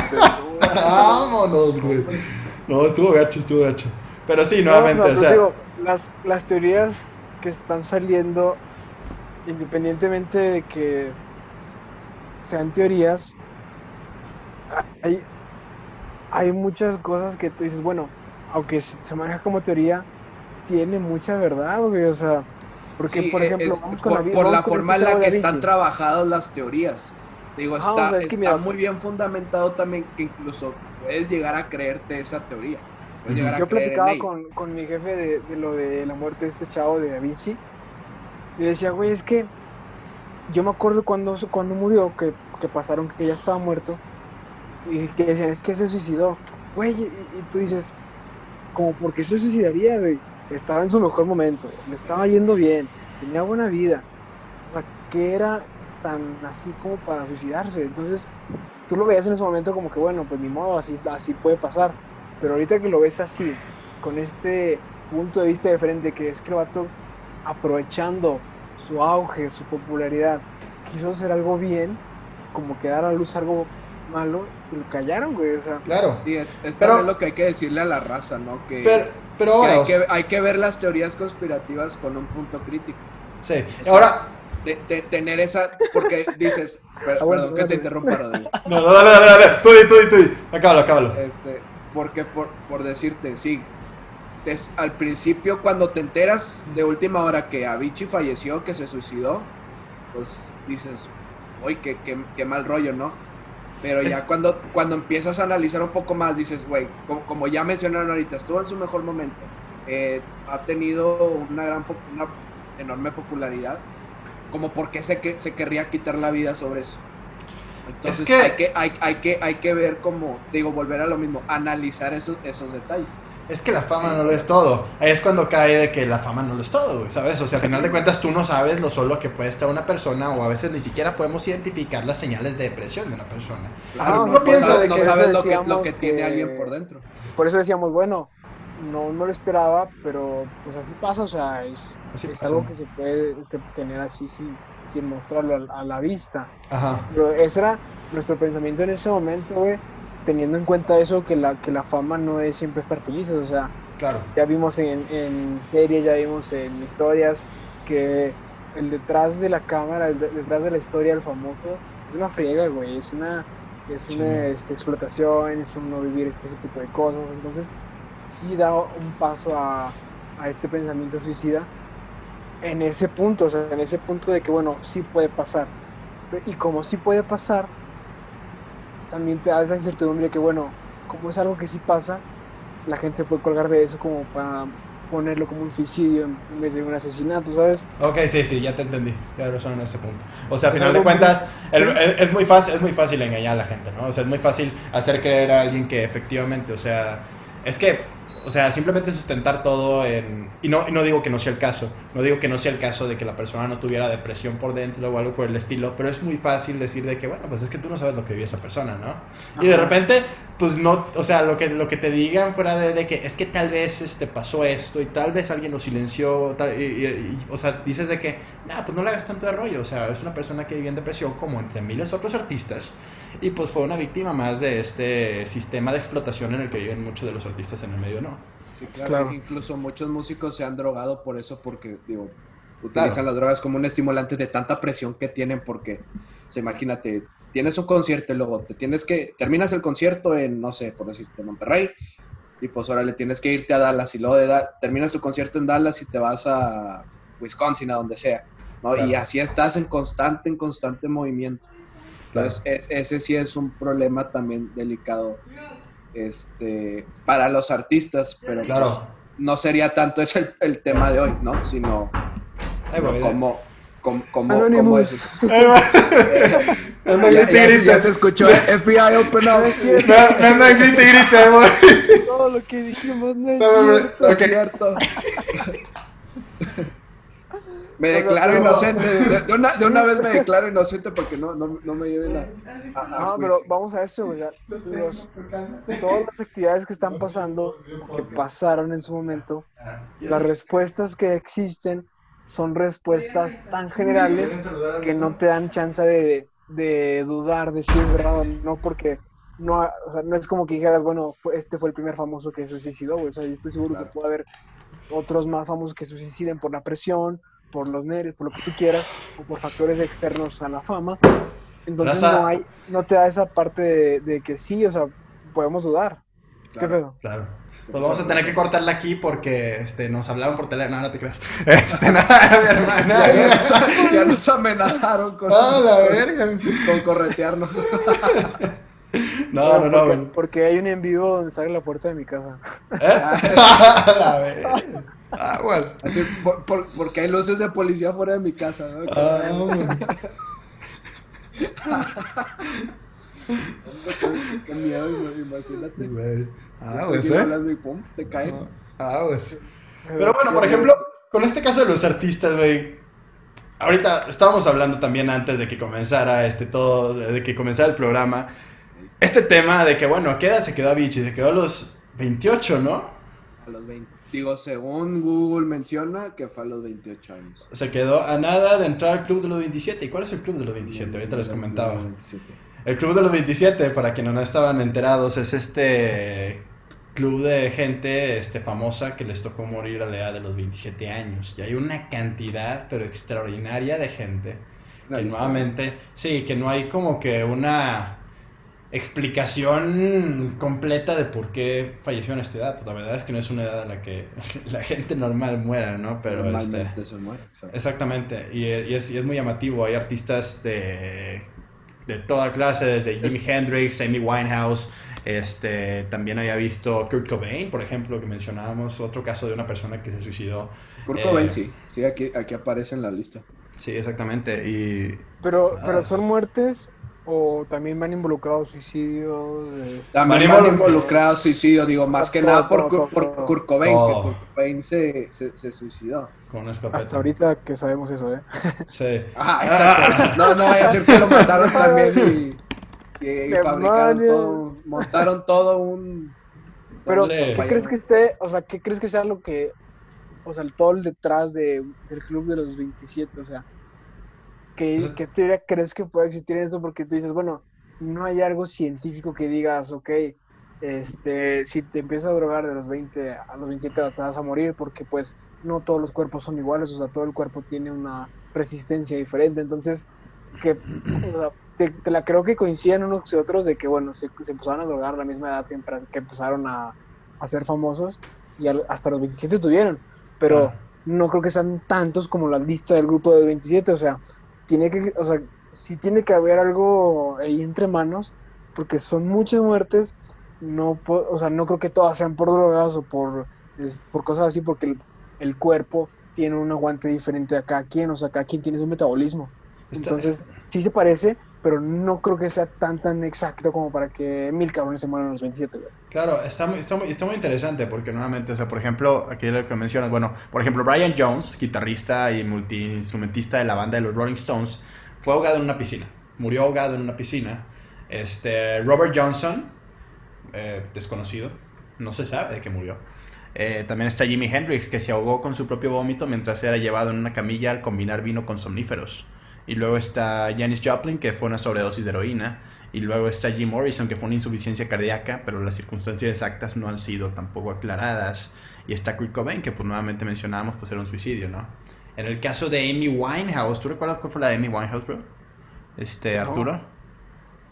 Vámonos, güey. No, estuvo gacho, estuvo gacho. Pero sí, nuevamente, No, no, o sea. digo, las, las teorías que están saliendo, independientemente de que sean teorías, hay, hay muchas cosas que tú dices, bueno, aunque se maneja como teoría, tiene mucha verdad, güey, o sea, porque, Sí, por e- ejemplo, es vamos con por, la con forma este en la que están trabajadas las teorías. Digo, Ah, está, o sea, es que está mira, muy bien fundamentado también que incluso puedes llegar a creerte esa teoría. Puedes Ujú. llegar a Yo creer platicaba con, con mi jefe de, de lo de la muerte de este chavo de Da Vinci. Y decía, güey, es que yo me acuerdo cuando, cuando murió, que, que pasaron que ya estaba muerto. Y que decían, es que se suicidó. Güey, y, y tú dices, como, ¿por qué se suicidaría, güey? Estaba en su mejor momento, le estaba yendo bien, tenía buena vida. O sea, que era tan así como para suicidarse? Entonces, tú lo veías en ese momento como que, bueno, pues ni modo, así, así puede pasar. Pero ahorita que lo ves así, con este punto de vista de frente, que es que el vato, aprovechando su auge, su popularidad, quiso hacer algo bien, como que dar a luz algo malo, y lo callaron, güey. O sea, Claro. Sí, es, es Pero- también lo que hay que decirle a la raza, ¿no? Que, Pero, pero que hay, que, hay que ver las teorías conspirativas con un punto crítico. Sí. o sea, Ahora. De, de tener esa. Porque dices. per- Ah, bueno, perdón que te interrumpa, Rodrigo. No, no, dale, dale, dale. Tú, tú, tú. Acábalo, acábalo. Este, porque por, por decirte, sí. te- al principio, cuando te enteras de última hora que Avicii falleció, que se suicidó, pues dices, uy, qué, qué, qué mal rollo, ¿no? Pero ya cuando, cuando empiezas a analizar un poco más, dices, güey, como, como ya mencionaron ahorita, estuvo en su mejor momento, eh, ha tenido una gran, una enorme popularidad, como por qué se, que, se querría quitar la vida sobre eso. Entonces que- hay, que, hay, hay, que, hay que ver como, digo, volver a lo mismo, analizar esos, esos detalles. Es que la fama no lo es todo. Ahí es cuando cae de que la fama no lo es todo, ¿sabes? O sea, al final de cuentas tú no sabes lo solo que puede estar una persona o a veces ni siquiera podemos identificar las señales de depresión de una persona. Claro, uno piensa no, de no que- sabes lo que, lo que tiene que- alguien por dentro. por eso decíamos, bueno, no, no lo esperaba, pero pues así pasa, o sea, es, es algo que se puede tener así sin, sin mostrarlo a, a la vista. Ajá. Pero ese era nuestro pensamiento en ese momento, güey, teniendo en cuenta eso, que la, que la fama no es siempre estar felices, o sea, Claro. ya vimos en, en series, ya vimos en historias que el detrás de la cámara, el de- detrás de la historia del famoso, es una friega, güey, es una, es Sí. una este, explotación, es un no vivir este, ese tipo de cosas, entonces sí da un paso a, a este pensamiento suicida en ese punto, o sea, en ese punto de que, bueno, sí puede pasar, y como sí puede pasar, también te da esa incertidumbre de que, bueno, como es algo que sí pasa, la gente puede colgar de eso como para ponerlo como un suicidio en vez de un asesinato, ¿sabes? Ok, sí, sí, ya te entendí. Ya razón en ese punto. O sea, a Es final de muy- cuentas, el- es, es muy fácil, es muy fácil engañar a la gente, ¿no? O sea, es muy fácil hacer creer a alguien que efectivamente, o sea, es que, o sea, simplemente sustentar todo en... Y no, y no digo que no sea el caso, no digo que no sea el caso de que la persona no tuviera depresión por dentro o algo por el estilo, pero es muy fácil decir de que, bueno, pues es que tú no sabes lo que vive esa persona, ¿no? Y de Ajá. repente, pues no, o sea, lo que, lo que te digan fuera de, de que es que tal vez este, pasó esto y tal vez alguien lo silenció, tal- y- y- y- o sea, dices de que, nah, pues no le hagas tanto de rollo, o sea, es una persona que vive en depresión como entre miles de otros artistas y pues fue una víctima más de este sistema de explotación en el que viven muchos de los artistas en el medio, ¿no? Sí, claro. Claro. Incluso muchos músicos se han drogado por eso, porque, digo, Claro. utilizan las drogas como un estimulante de tanta presión que tienen, porque, o sea, imagínate, tienes un concierto y luego te tienes que, terminas el concierto en, no sé, por decirte, Monterrey, y pues ahora le tienes que irte a Dallas, y luego de Da- terminas tu concierto en Dallas y te vas a Wisconsin, a donde sea, ¿no? Claro. Y así estás en constante, en constante movimiento. Entonces, es- ese sí es un problema también delicado este, para los artistas, pero Claro. pues, no sería tanto ese el, el tema de hoy, ¿no? Sino voy, cómo, cómo, cómo, es. Anda, Ya, ya ya se escuchó FBI Open No Up. grite, grite, ahí voy. todo lo que dijimos no es No, no, no. cierto. No Ok. es cierto. Me declaro pero- inocente. De, de una, de una vez me declaro inocente porque no, no, no me lleven a... a- a No, juicio. pero vamos a eso, güey. los- todas las actividades que están pasando, que pasaron en su momento, las respuestas que existen son respuestas tan generales que no te dan chance de, de dudar de si es verdad o no, porque no, o sea, no es como que dijeras, bueno, fue- este fue el primer famoso que se suicidó, güey. O sea, yo estoy seguro Claro. que puede haber otros más famosos que se suiciden por la presión, por los nervios, por lo que tú quieras, o por factores externos a la fama. Entonces Raza- no hay, no te da esa parte de, de que sí, o sea, podemos dudar. ¿Qué Claro. pedo? Claro. Pues vamos a tener que cortarla aquí porque este, nos hablaron por teléfono. No, no te creas. Este, no, mi hermana. Ya, nos, ya nos amenazaron con, Ah, la verga. con corretearnos. No, no, no. porque, güey. porque hay un en vivo donde sale la puerta de mi casa. ¿Eh? Aguas. Así, por- por- porque hay luces de policía fuera de mi casa. ¿no? Ah, güey. Qué miedo, güey, imagínate. Güey. Ah, pues, ¿eh? hablando y pum, te caen. Ah, pues. Pero bueno, por ejemplo, con este caso de los artistas, güey. Ahorita estábamos hablando también antes de que comenzara este todo, de que comenzara el programa. Este tema de que, bueno, ¿a qué edad se quedó Avicii? Se quedó a los 28, ¿no? A los 20. Digo, según Google menciona que fue a los 28 años. Se quedó a nada de entrar al club de los 27. ¿Y cuál es el club de los 27? Ahorita les comentaba. 27. El club de los 27, para quienes no estaban enterados, es este club de gente este, famosa que les tocó morir a la edad de los 27 años. Y hay una cantidad, pero extraordinaria de gente que nuevamente, sí, que no hay como que una explicación completa de por qué falleció en esta edad. Pues la verdad es que no es una edad a la que la gente normal muera, ¿no? Pero este, Normalmente se muere. exacto. Exactamente, y, y es, y es muy llamativo. Hay artistas de, de toda clase, desde Jimi Es- Hendrix, Amy Winehouse. Este, también había visto Kurt Cobain, por ejemplo, que mencionábamos, otro caso de una persona que se suicidó. Kurt Eh, Cobain, sí. Sí, aquí, aquí aparece en la lista. Sí, exactamente. Y Pero, Ah. pero son muertes o también van involucrados suicidios. eh, También Van van involu- involucrados suicidio, digo, más que Todo, nada por, todo, Kurt- por todo. Kurt Cobain, Todo. que Kurt Cobain se, se, se suicidó. con una escopeta. hasta ahorita que sabemos eso, ¿eh? Sí. Ajá, exacto. No, no vaya a ser que lo mataron también y, y, y fabricaron todo, montaron todo un... Pero, Sí. ¿qué crees que esté, o sea, qué crees que sea lo que, o sea, el todo el detrás de, del club de los 27, o sea, ¿qué, qué teoría crees que puede existir en eso? Porque tú dices, bueno, no hay algo científico que digas, ok, este, si te empiezas a drogar de los 20 a los 27 te vas a morir, porque pues no todos los cuerpos son iguales, o sea, todo el cuerpo tiene una resistencia diferente, entonces, que, o sea, te, te la creo que coinciden unos y otros de que, bueno, se, se empezaron a drogar a la misma edad que empezaron a, a ser famosos y al- hasta los 27 tuvieron, pero no creo que sean tantos como la lista del grupo de 27, o sea, tiene que, o sea, sí tiene que haber algo ahí entre manos, porque son muchas muertes, no, po- o sea, no creo que todas sean por drogas o por, es- por cosas así, porque el, el cuerpo tiene un aguante diferente a cada quien, o sea, cada quien tiene su metabolismo. Entonces, sí se parece, pero no creo que sea tan tan exacto como para que mil cabrones se mueran los 27, güey. Claro, está muy, está, muy, está muy interesante porque nuevamente, o sea, por ejemplo, aquí lo que mencionas, bueno, por ejemplo, Brian Jones, guitarrista y multiinstrumentista de la banda de los Rolling Stones, fue ahogado en una piscina, murió ahogado en una piscina. Este, Robert Johnson, eh, desconocido, no se sabe de qué murió. Eh, también está Jimi Hendrix, que se ahogó con su propio vómito mientras era llevado en una camilla al combinar vino con somníferos. Y luego está Janis Joplin, que fue una sobredosis de heroína. Y luego está Jim Morrison, que fue una insuficiencia cardíaca, pero las circunstancias exactas no han sido tampoco aclaradas. Y está Kurt Cobain, que pues nuevamente mencionábamos, pues era un suicidio, ¿no? En el caso de Amy Winehouse, ¿tú recuerdas cuál fue la de Amy Winehouse, bro? Este, No. Arturo.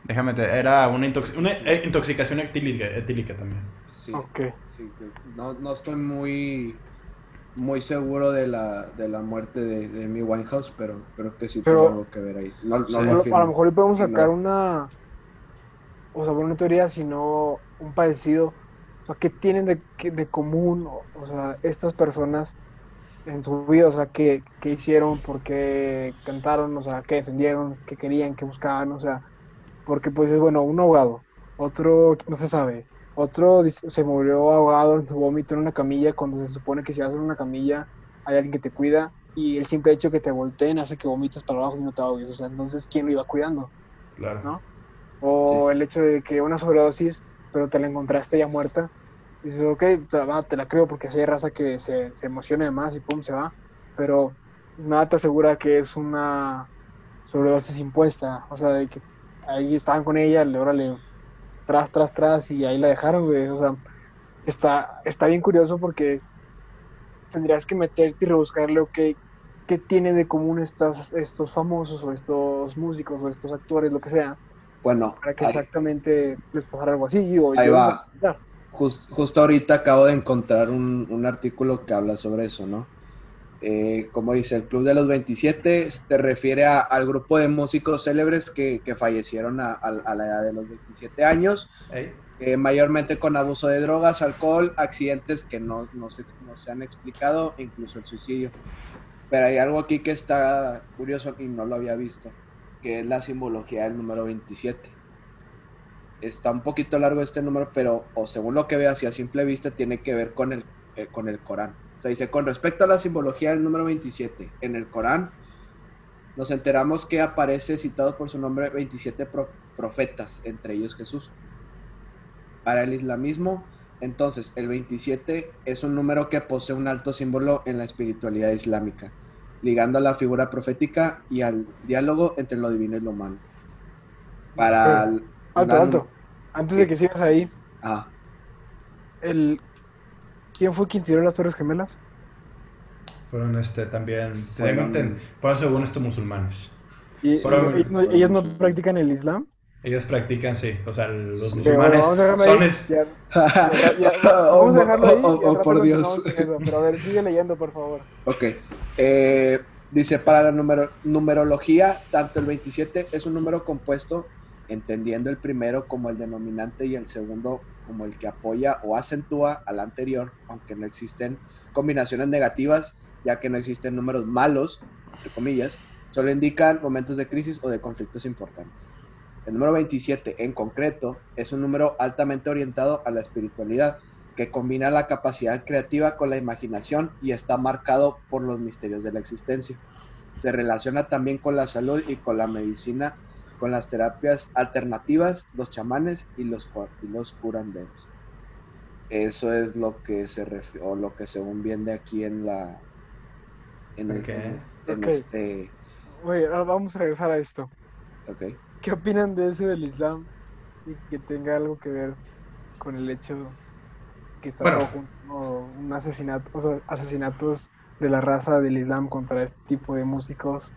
Déjame, te- era una, intox- una eh, intoxicación etílica, etílica también. Sí, Ok. sí, no, no estoy muy muy seguro de la, de la muerte de, de Amy Winehouse, pero creo que sí Pero- algo que ver ahí. No, no Sí. lo A lo- afirmo. a lo mejor le podemos sacar no. una, o sea, bueno, una teoría, sino un parecido. O sea, ¿qué tienen de, de común, o, o sea, estas personas en su vida? O sea, ¿qué, qué hicieron? ¿Por qué cantaron? O sea, ¿qué defendieron? ¿Qué querían? ¿Qué buscaban? O sea, porque pues es bueno, un ahogado, otro no se sabe, otro se murió ahogado en su vómito en una camilla cuando se supone que si vas en una camilla hay alguien que te cuida y el simple hecho que te volteen hace que vomites para abajo y no te ahogues. O sea, entonces, ¿quién lo iba cuidando? Claro. ¿No? O el hecho de que una sobredosis, pero te la encontraste ya muerta. Dices, ok, te, la creo porque si hay raza que se, se emociona de más y pum, se va. Pero nada te asegura que es una sobredosis impuesta. O sea, de que ahí estaban con ella, le órale, tras, tras, tras, y ahí la dejaron, güey. O sea, está, está bien curioso porque tendrías que meterte y rebuscarle, ok, qué tiene de común estos, estos famosos o estos músicos o estos actores, lo que sea, Bueno, para que ahí- exactamente les pasara algo así. Digo, Ahí va. me pongo a pensar. Jus- justo ahorita acabo de encontrar un, un artículo que habla sobre eso, ¿no? Eh, como dice, el Club de los 27 se refiere a- al grupo de músicos célebres que, que fallecieron a, a- a la edad de los 27 años, eh, mayormente con abuso de drogas, alcohol, accidentes que no, no se, no se han explicado, incluso el suicidio. Pero hay algo aquí que está curioso y no lo había visto, que es la simbología del número 27 está un poquito largo este número, pero o según lo que veo así a simple vista tiene que ver con el, eh, con el Corán. O sea, dice, con respecto a la simbología del número 27, en el Corán nos enteramos que aparece citado por su nombre 27 pro- profetas, entre ellos Jesús. Para el islamismo, entonces, el 27 es un número que posee un alto símbolo en la espiritualidad islámica, ligando a la figura profética y al diálogo entre lo divino y lo humano. Para el- Alto, alto. Antes Sí. de que sigas ahí, Ah, el... ¿quién fue quien tiró las Torres Gemelas? Fueron este, también, Fueron- fueron, fueron según estos musulmanes. Y, Fueron- y- no- ellos no practican el Islam. Ellos practican, sí, o sea, los musulmanes vamos a dejarlo son ahí. es- Ya- ya- ya- vamos a dejarlo ahí. Oh, al oh, por Dios. eso. Pero a ver, sigue leyendo, por favor. Ok. Eh, dice, para la numero- numerología, tanto el 27 es un número compuesto, entendiendo el primero como el denominante y el segundo como el que apoya o acentúa al anterior, aunque no existen combinaciones negativas, ya que no existen números malos, entre comillas, solo indican momentos de crisis o de conflictos importantes. El número 27 en concreto es un número altamente orientado a la espiritualidad, que combina la capacidad creativa con la imaginación y está marcado por los misterios de la existencia. Se relaciona también con la salud y con la medicina, con las terapias alternativas, los chamanes y los, y los curanderos. Eso es lo que se refi- o lo que según viene aquí en la en, el- Ok. en- este Oye, ahora vamos a regresar a esto. ok. ¿Qué opinan de eso del Islam y que tenga algo que ver con el hecho que está Bueno. todo junto, un asesinato, o sea, asesinatos de la raza del Islam contra este tipo de músicos,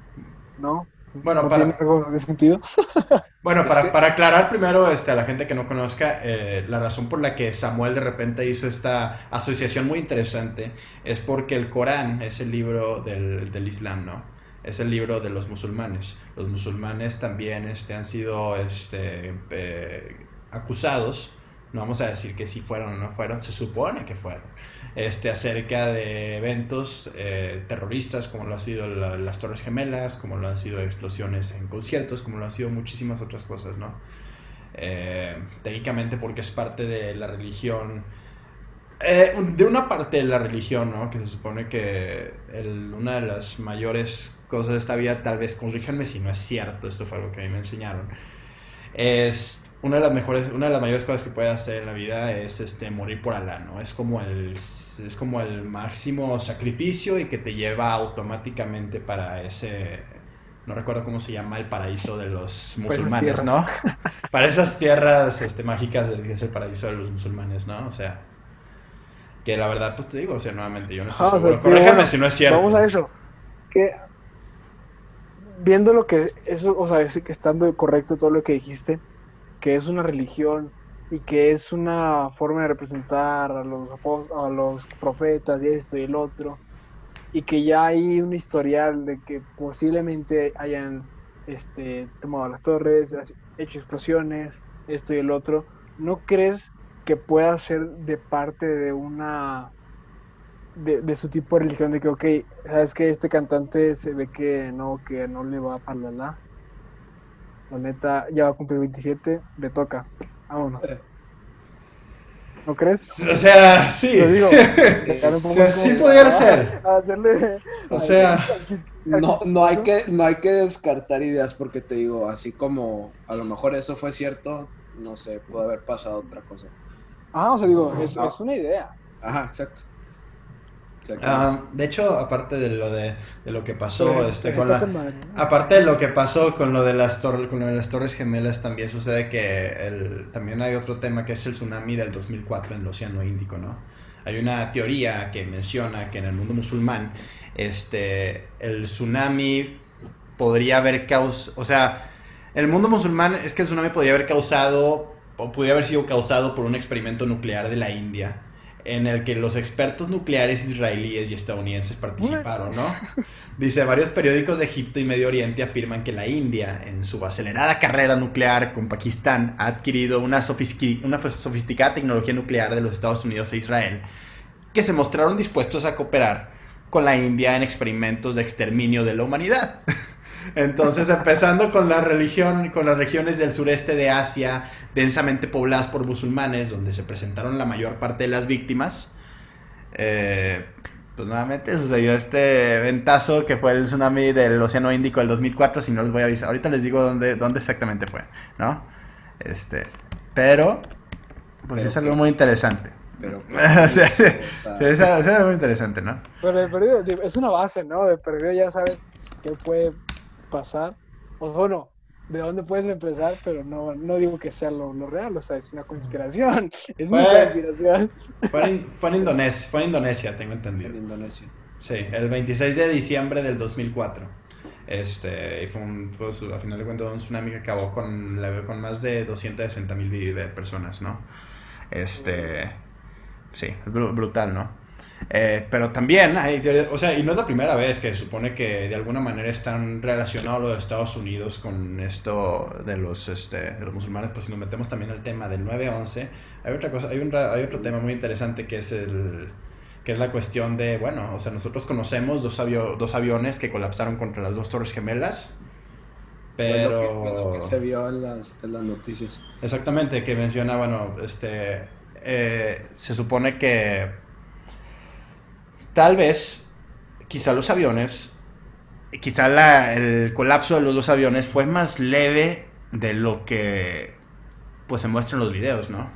¿no? Bueno, ¿No para- tiene algo de sentido? Bueno, para, que- para aclarar primero este, a la gente que no conozca, eh, la razón por la que Samuel de repente hizo esta asociación muy interesante es porque el Corán es el libro del, del Islam, ¿no? Es el libro de los musulmanes. Los musulmanes también este, han sido este, eh, acusados, no vamos a decir que sí fueron o no fueron, se supone que fueron, este, acerca de eventos eh, terroristas como lo han sido la- las Torres Gemelas, como lo han sido explosiones en conciertos, como lo han sido muchísimas otras cosas, ¿no? Eh, técnicamente porque es parte de la religión, eh, de una parte de la religión, ¿no? Que se supone que el- una de las mayores cosas de esta vida, tal vez corríjanme si no es cierto, esto fue algo que a mí me enseñaron, es una de las mejores, una de las mayores cosas que puedes hacer en la vida es este morir por Alá, ¿no? Es como el es como el máximo sacrificio y que te lleva automáticamente para ese no recuerdo cómo se llama el paraíso de los esas musulmanes, ¿no? Para esas tierras este, mágicas es el paraíso de los musulmanes, ¿no? O sea, que la verdad, pues te digo, o sea, nuevamente, yo no estoy o sea, seguro. pero Corrígeme bueno, si no es cierto. Vamos a eso. Que viendo lo que eso, o sea, es que estando correcto todo lo que dijiste, que es una religión y que es una forma de representar a los a los profetas y esto y el otro, y que ya hay un historial de que posiblemente hayan este, tomado las torres, hecho explosiones, esto y el otro, ¿no crees que pueda ser de parte de una de, de su tipo de religión de que, ok, sabes que este cantante se ve que no, que no le va para la. La neta, ya va a cumplir 27, le toca. Vámonos. ¿No crees? O sea, sí. Lo digo. Sí, pudiera ah, ser. a hacerle. O sea, No, no hay que no hay que descartar ideas porque te digo, así como a lo mejor eso fue cierto, no sé, pudo haber pasado otra cosa. Ah, o sea, digo, es, Ah. es una idea. Ajá, exacto. Ah, de hecho, aparte de lo de, de lo que pasó, Sí, este, con aparte de lo que pasó con lo de las torres, con lo de las torres gemelas, también sucede que el, también hay otro tema que es el tsunami del 2004 en el Océano Índico, ¿no? Hay una teoría que menciona que en el mundo musulmán, este, el tsunami podría haber causado, o sea, el mundo musulmán es que el tsunami podría haber causado, o podría haber sido causado por un experimento nuclear de la India, en el que los expertos nucleares israelíes y estadounidenses participaron, ¿no? Dice, varios periódicos de Egipto y Medio Oriente afirman que la India, en su acelerada carrera nuclear con Pakistán, ha adquirido una, sofisticada tecnología nuclear de los Estados Unidos e Israel, que se mostraron dispuestos a cooperar con la India en experimentos de exterminio de la humanidad. Entonces, empezando con la religión, con las regiones del sureste de Asia, densamente pobladas por musulmanes, donde se presentaron la mayor parte de las víctimas, eh, pues nuevamente sucedió este ventazo que fue el tsunami del Océano Índico del 2004, si no les voy a avisar, ahorita les digo dónde, dónde exactamente fue, ¿no? Este, pero, pues Pero es algo muy interesante. Pero, O sea, o sea, Sí, es, es algo muy interesante, ¿no? Pero de perdido, digo, es una base, ¿no? De perdido ya sabes qué puede pasar. O bueno, de dónde puedes empezar, pero no, no digo que sea lo, lo real, o sea, es una conspiración. Es una Pues- conspiración. Fue en, fue en Indonesia, fue en Indonesia, tengo entendido. en Indonesia. Sí, el 26 de diciembre del 2004. Este, y fue un, fue su- a final de cuentas un tsunami que acabó con, la- con más de 260 mil personas, ¿no? Este, sí, es bru- brutal, ¿no? Eh, pero también hay teorías, o sea, y no es la primera vez que se supone que de alguna manera están relacionados los Estados Unidos con esto de los, este, de los musulmanes, pues si nos metemos también al tema del 9-11, hay otra cosa, hay, un, hay otro tema muy interesante que es el, que es la cuestión de, bueno, o sea, nosotros conocemos dos, avio- dos aviones que colapsaron contra las dos torres gemelas, que- pero... fue lo que se vio en las, en las noticias. Exactamente, que menciona, bueno, este, eh, se supone que tal vez, quizá los aviones, quizá la- el colapso de los dos aviones fue más leve de lo que, pues, se muestra en los videos, ¿no?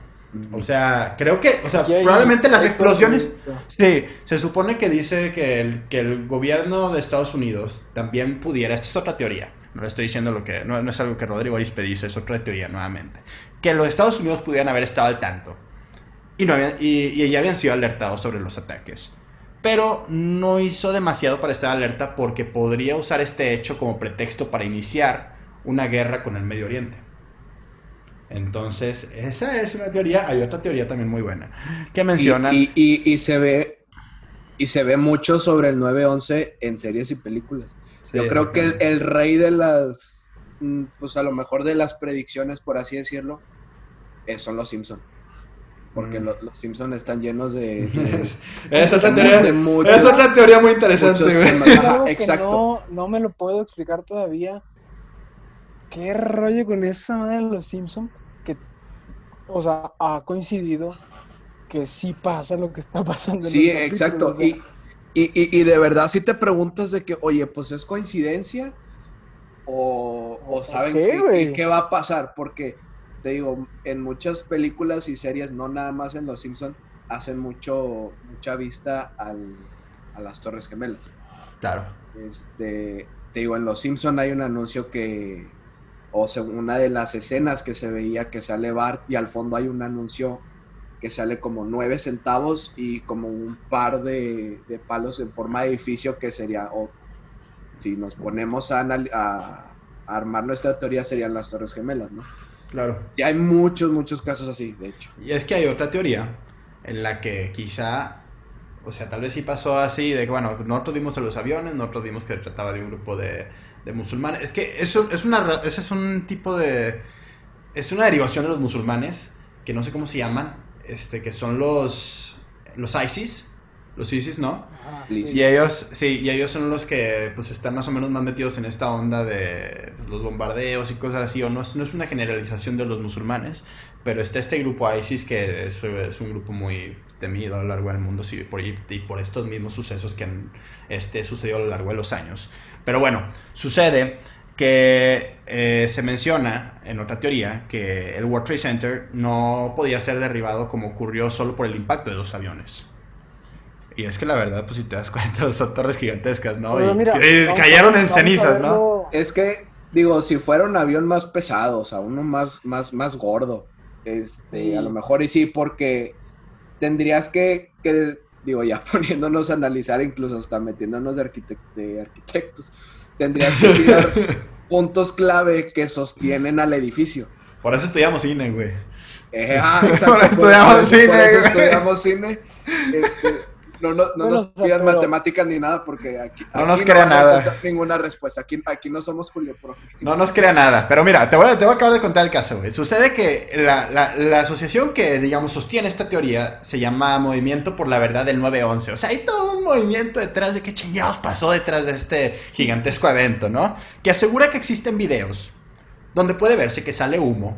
O sea, creo que, o sea, probablemente las explosiones... Sí, se supone que dice que el, que el gobierno de Estados Unidos también pudiera, esta es otra teoría, no le estoy diciendo lo que, no, no es algo que Rodrigo Arispe dice, es otra teoría nuevamente, que los Estados Unidos pudieran haber estado al tanto y, no habían, y, y ya habían sido alertados sobre los ataques, pero no hizo demasiado para estar alerta porque podría usar este hecho como pretexto para iniciar una guerra con el Medio Oriente. Entonces, esa es una teoría. Hay otra teoría también muy buena que menciona. Y, y, y, y se ve y se ve mucho sobre el 9-11 en series y películas. Yo creo que el, el, rey de las, mm, pues a lo mejor de las predicciones, por así decirlo, eh, son los Simpson. Porque Mm. lo- los Simpson están llenos de... de- es, otra de teoría, muchos- es otra teoría muy interesante, Ajá, exacto. no, no me lo puedo explicar todavía. ¿Qué rollo con esa madre de los Simpsons? Que, o sea, ha coincidido que sí pasa lo que está pasando. en Sí, los exacto. o sea, Y, y, y, y de verdad si te preguntas de que, oye, pues es coincidencia o, o ¿O saben qué, qué- qué va a pasar, porque te digo, en muchas películas y series, no nada más en Los Simpson, hacen mucho, mucha vista al, a las Torres Gemelas. Claro. Este, te digo, en Los Simpson hay un anuncio que, o sea, una de las escenas que se veía que sale Bart y al fondo hay un anuncio que sale como nueve centavos y como un par de, de palos en forma de edificio que sería, o si nos ponemos a- a armar nuestra teoría serían las Torres Gemelas, ¿no? Claro. Y hay muchos, muchos casos así, de hecho. Y es que hay otra teoría en la que quizá, o sea, tal vez sí pasó así, de que, bueno, nosotros vimos a los aviones, nosotros vimos que trataba de un grupo de, de musulmanes. Es que eso es una, ra- ese es un tipo de, es una derivación de los musulmanes, que no sé cómo se llaman, este, que son los, los ISIS, los ISIS, ¿no? Y sí. Ellos, sí, y ellos son los que pues están más o menos más metidos en esta onda de pues, los bombardeos y cosas así, o no es, no es una generalización de los musulmanes, pero está este grupo ISIS que es, es un grupo muy temido a lo largo del mundo sí, por, y por estos mismos sucesos que han este, sucedido a lo largo de los años. Pero bueno, sucede que eh, se menciona en otra teoría que el World Trade Center no podía ser derribado como ocurrió solo por el impacto de dos aviones. Y es que la verdad, pues si te das cuenta, son torres gigantescas, ¿no? Pero y mira, vamos cayeron en cenizas, ¿no? Es que, digo, si fuera un avión más pesado, o sea, uno más, más, más gordo, este, Sí. a lo mejor y sí, porque tendrías que, que, digo, ya poniéndonos a analizar, incluso hasta metiéndonos de, arquitec- de arquitectos, tendrías que mirar puntos clave que sostienen al edificio. Por eso estudiamos cine, güey. Eh, ah, Por exacto, por- estudiamos por eso- cine, por eso güey. estudiamos cine. Este, no, no, no nos pidan pero- matemáticas ni nada porque aquí, No nos crea nada. ninguna respuesta. Aquí, aquí no somos Julio Profe. No nos crea nada. Pero mira, te voy, a, te voy a acabar de contar el caso, güey. Sucede que la, la- la asociación que, digamos, sostiene esta teoría se llama Movimiento por la Verdad del 911. O sea, hay todo un movimiento detrás de qué chingados pasó detrás de este gigantesco evento, ¿no? Que asegura que existen videos donde puede verse que sale humo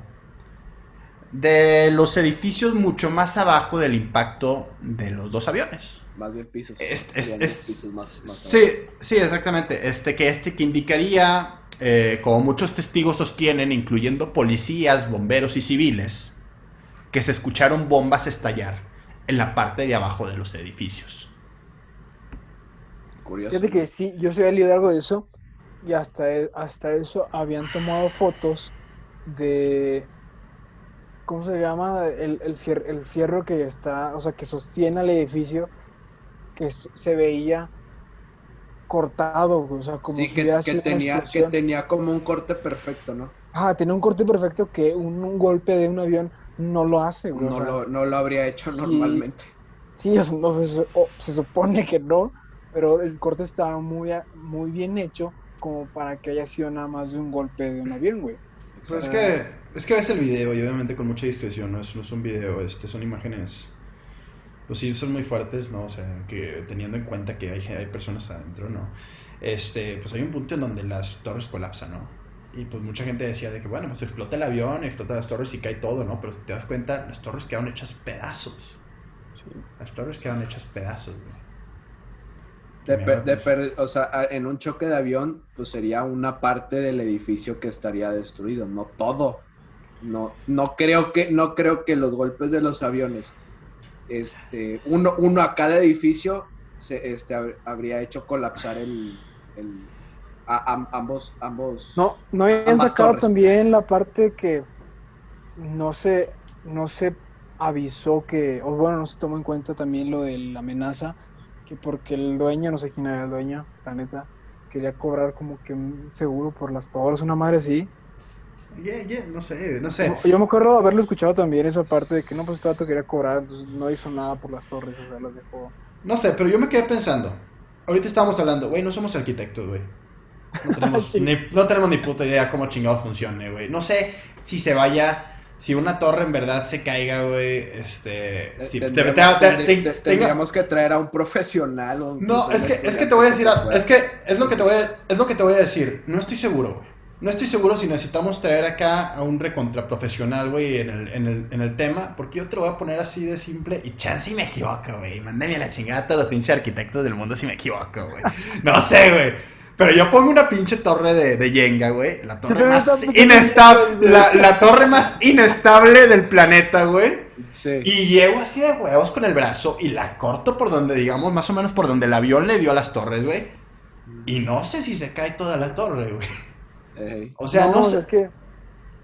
de los edificios mucho más abajo del impacto de los dos aviones. Más bien pisos. Es- es- pisos más- más Sí, sí, exactamente. Este que este que indicaría, eh, como muchos testigos sostienen, incluyendo policías, bomberos y civiles, que se escucharon bombas estallar en la parte de abajo de los edificios. Curioso. Fíjate que sí, yo sí había leído algo de eso y hasta, hasta eso habían tomado fotos de, ¿cómo se llama? El, el, fier- el fierro que está, o sea, que sostiene al edificio, que se veía cortado, o sea, como sí, si que, que tenía, que tenía como un corte perfecto, ¿no? Ah, tenía un corte perfecto que un, un golpe de un avión no lo hace, güey, o No sea, lo, no lo habría hecho sí. normalmente. Sí, o sea, no se, o se supone que no, pero el corte estaba muy, a- muy bien hecho como para que haya sido nada más de un golpe de un avión, güey. Pues es que, es que ves el video y obviamente con mucha discreción, no es, no es un video, este, son imágenes, pues sí, son muy fuertes, ¿no? O sea, que teniendo en cuenta que hay, hay personas adentro, ¿no? Este, pues hay un punto en donde las torres colapsan, ¿no? Y pues mucha gente decía de que, bueno, pues explota el avión, explota las torres y cae todo, ¿no? Pero te das cuenta, las torres quedaron hechas pedazos. Las torres quedaron hechas pedazos, güey. De Mierda, per- de per- o sea, en un choque de avión, pues sería una parte del edificio que estaría destruido, no todo. No, no creo que, no creo que los golpes de los aviones, este, uno, uno a cada edificio, se, este, hab- habría hecho colapsar el, el- a- am- ambos, ambos. No, no habían sacado torres. también la parte que no se, no se avisó que, o bueno, no se tomó en cuenta también lo de la amenaza, que porque el dueño, no sé quién era el dueño, la neta, quería cobrar como que un seguro por las torres, una madre así. Yeah, yeah, no sé, no sé. Yo me acuerdo haberlo escuchado también esa parte de que no, pues este vato quería cobrar, entonces no hizo nada por las torres, o sea, las dejó. No sé, pero yo me quedé pensando. Ahorita estábamos hablando, güey, no somos arquitectos, güey. No tenemos, Sí. ni, no tenemos ni puta idea cómo chingado funcione, güey. No sé si se vaya, si una torre en verdad se caiga, güey, este... Eh, si te- tendríamos, te- te- tendrí- te- te- tenga- tendríamos que traer a un profesional. o No, incluso es un que, es que te voy a decir, a- es que es lo que te voy a, es lo que te voy a decir. No estoy seguro, güey. No estoy seguro si necesitamos traer acá a un recontra profesional, güey, en el, en, el, en el tema, porque yo te lo voy a poner así de simple y chance y me equivoco, güey. Mándame a la chingada a todos los pinches arquitectos del mundo si me equivoco, güey. No sé, güey. Pero yo pongo una pinche torre de, de Jenga, güey. La torre más inestable, la, la torre más inestable del planeta, güey. Sí. Y llego así de huevos con el brazo y la corto por donde, digamos, más o menos por donde el avión le dio a las torres, güey. Y no sé si se cae toda la torre, güey. Ey. O sea, no, sé. es que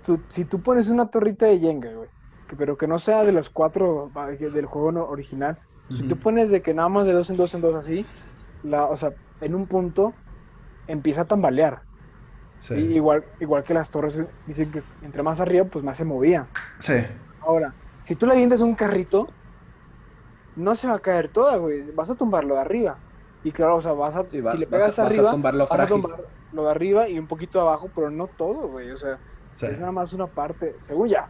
tú- si tú pones una torrita de Jenga, güey, que- pero que no sea de los cuatro del juego no- original, si tú pones de que nada más de dos en dos en dos así, la, o sea, en un punto empieza a tambalear. Sí. Y igual, igual que las torres dicen que entre más arriba, pues más se movía. Sí. Ahora, si tú le avientas un carrito, no se va a caer toda, güey. Vas a tumbarlo de arriba. Y claro, o sea, vas a, va- si le vas a- pegas vas a arriba, tumbar lo vas a frágil. tumbar lo de arriba y un poquito de abajo, pero no todo, güey. O sea, Sí. es nada más una parte, según ya.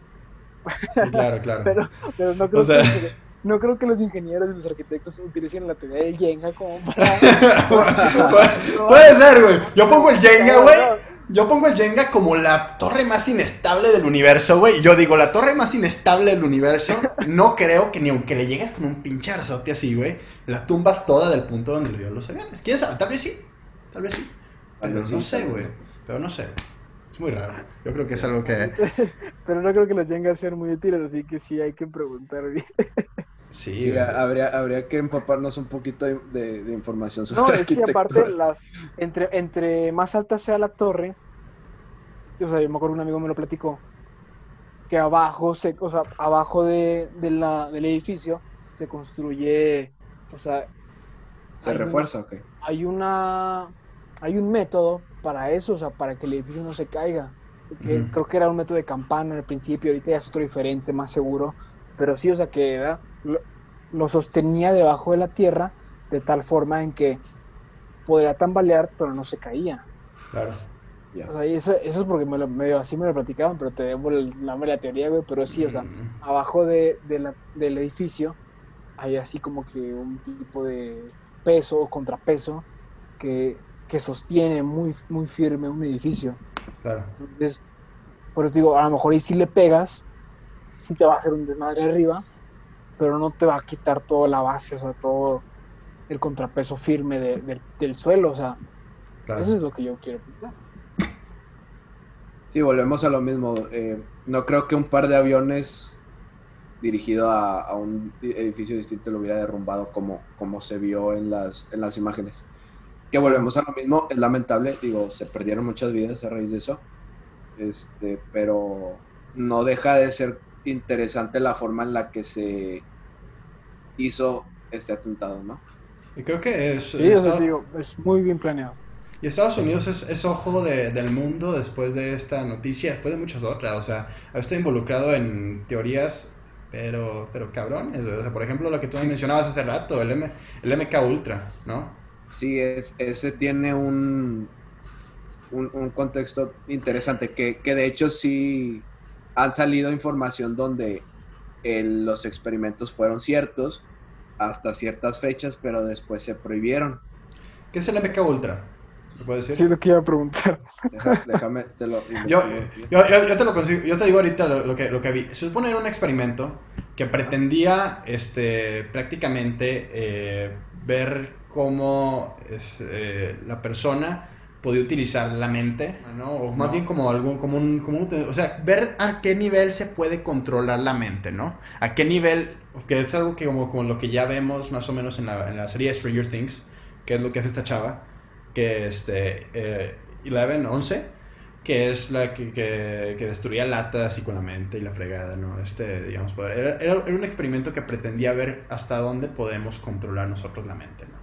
Sí, claro, claro. Pero, pero no, creo O sea- que, no creo que los ingenieros y los arquitectos utilicen la teoría del Jenga como para... Pu- Puede ser, güey. Yo pongo el Jenga, No, güey. Yo pongo el Jenga como la torre más inestable del universo, güey. Yo digo, la torre más inestable del universo, no creo que ni aunque le llegues con un pinche abrazote así, güey, la tumbas toda del punto donde le dio los aviones. ¿Quién sabe? Tal vez sí. Tal vez sí. Pero sí, no sé, güey. Pero no sé. Es muy raro. Yo creo que es algo que... Pero no creo que los Jengas sean muy útiles, así que sí hay que preguntar bien. Sí, habría, habría que empaparnos un poquito de, de- de información sobre No, es que aparte, las, entre, entre más alta sea la torre, o sea, yo me acuerdo un amigo me lo platicó, que abajo, se, o sea, abajo de, de la, del edificio se construye, o sea, ¿Se una- refuerza o qué? hay una hay un método para eso, o sea, para que el edificio no se caiga. Que. Creo que era un método de campana al principio, ahorita ya es otro diferente, más seguro, pero sí, o sea, que era lo, lo sostenía debajo de la tierra de tal forma en que podría tambalear, pero no se caía. Claro. O sea, y eso, eso es porque me lo, medio así me lo platicaban, pero te debo la teoría, güey, pero sí, o sea, Mm, abajo de, de la- del edificio hay así como que un tipo de peso o contrapeso que, que sostiene muy, muy firme un edificio. Claro. Entonces, por eso digo, a lo mejor ahí sí le pegas, sí te va a hacer un desmadre arriba, pero no te va a quitar toda la base, o sea, todo el contrapeso firme de- del- del suelo, o sea, claro. eso es lo que yo quiero pensar. Sí, volvemos a lo mismo. eh, no creo que un par de aviones dirigido a, a un edificio distinto lo hubiera derrumbado como, como se vio en las, en las imágenes. Que volvemos a lo mismo, es lamentable, digo, se perdieron muchas vidas a raíz de eso, este, pero no deja de ser interesante la forma en la que se hizo este atentado, ¿no? Y creo que es... Sí, Estados- digo, es muy bien planeado. Y Estados Unidos es, es ojo de- del mundo después de esta noticia, después de muchas otras. O sea, estoy involucrado en teorías, pero, pero cabrones. O sea, por ejemplo, lo que tú mencionabas hace rato, el, M, el MK Ultra, ¿no? Sí, es, ese tiene un, un, un contexto interesante, que, que de hecho sí han salido información donde el- los experimentos fueron ciertos hasta ciertas fechas, pero después se prohibieron. ¿Qué es el MK Ultra? ¿Se puede decir? Sí, lo que iba a preguntar. Deja- déjame, te lo Yo, yo, yo- yo te lo consigo, yo te digo ahorita lo, lo que, lo que vi. Se supone era un experimento que pretendía este, prácticamente eh, ver cómo es, eh, la persona podía utilizar la mente, ¿no? O más No. bien como algún, como un, como un- o sea, ver a qué nivel se puede controlar la mente, ¿no? A qué nivel, que es algo que como, como lo que ya vemos más o menos en la, en la serie Stranger Things, que es lo que hace esta chava, que este, eh, 11, 11, que es la que, que, que destruía latas y con la mente y la fregada, ¿no? Este, digamos, poder. Era, era, era un experimento que pretendía ver hasta dónde podemos controlar nosotros la mente, ¿no?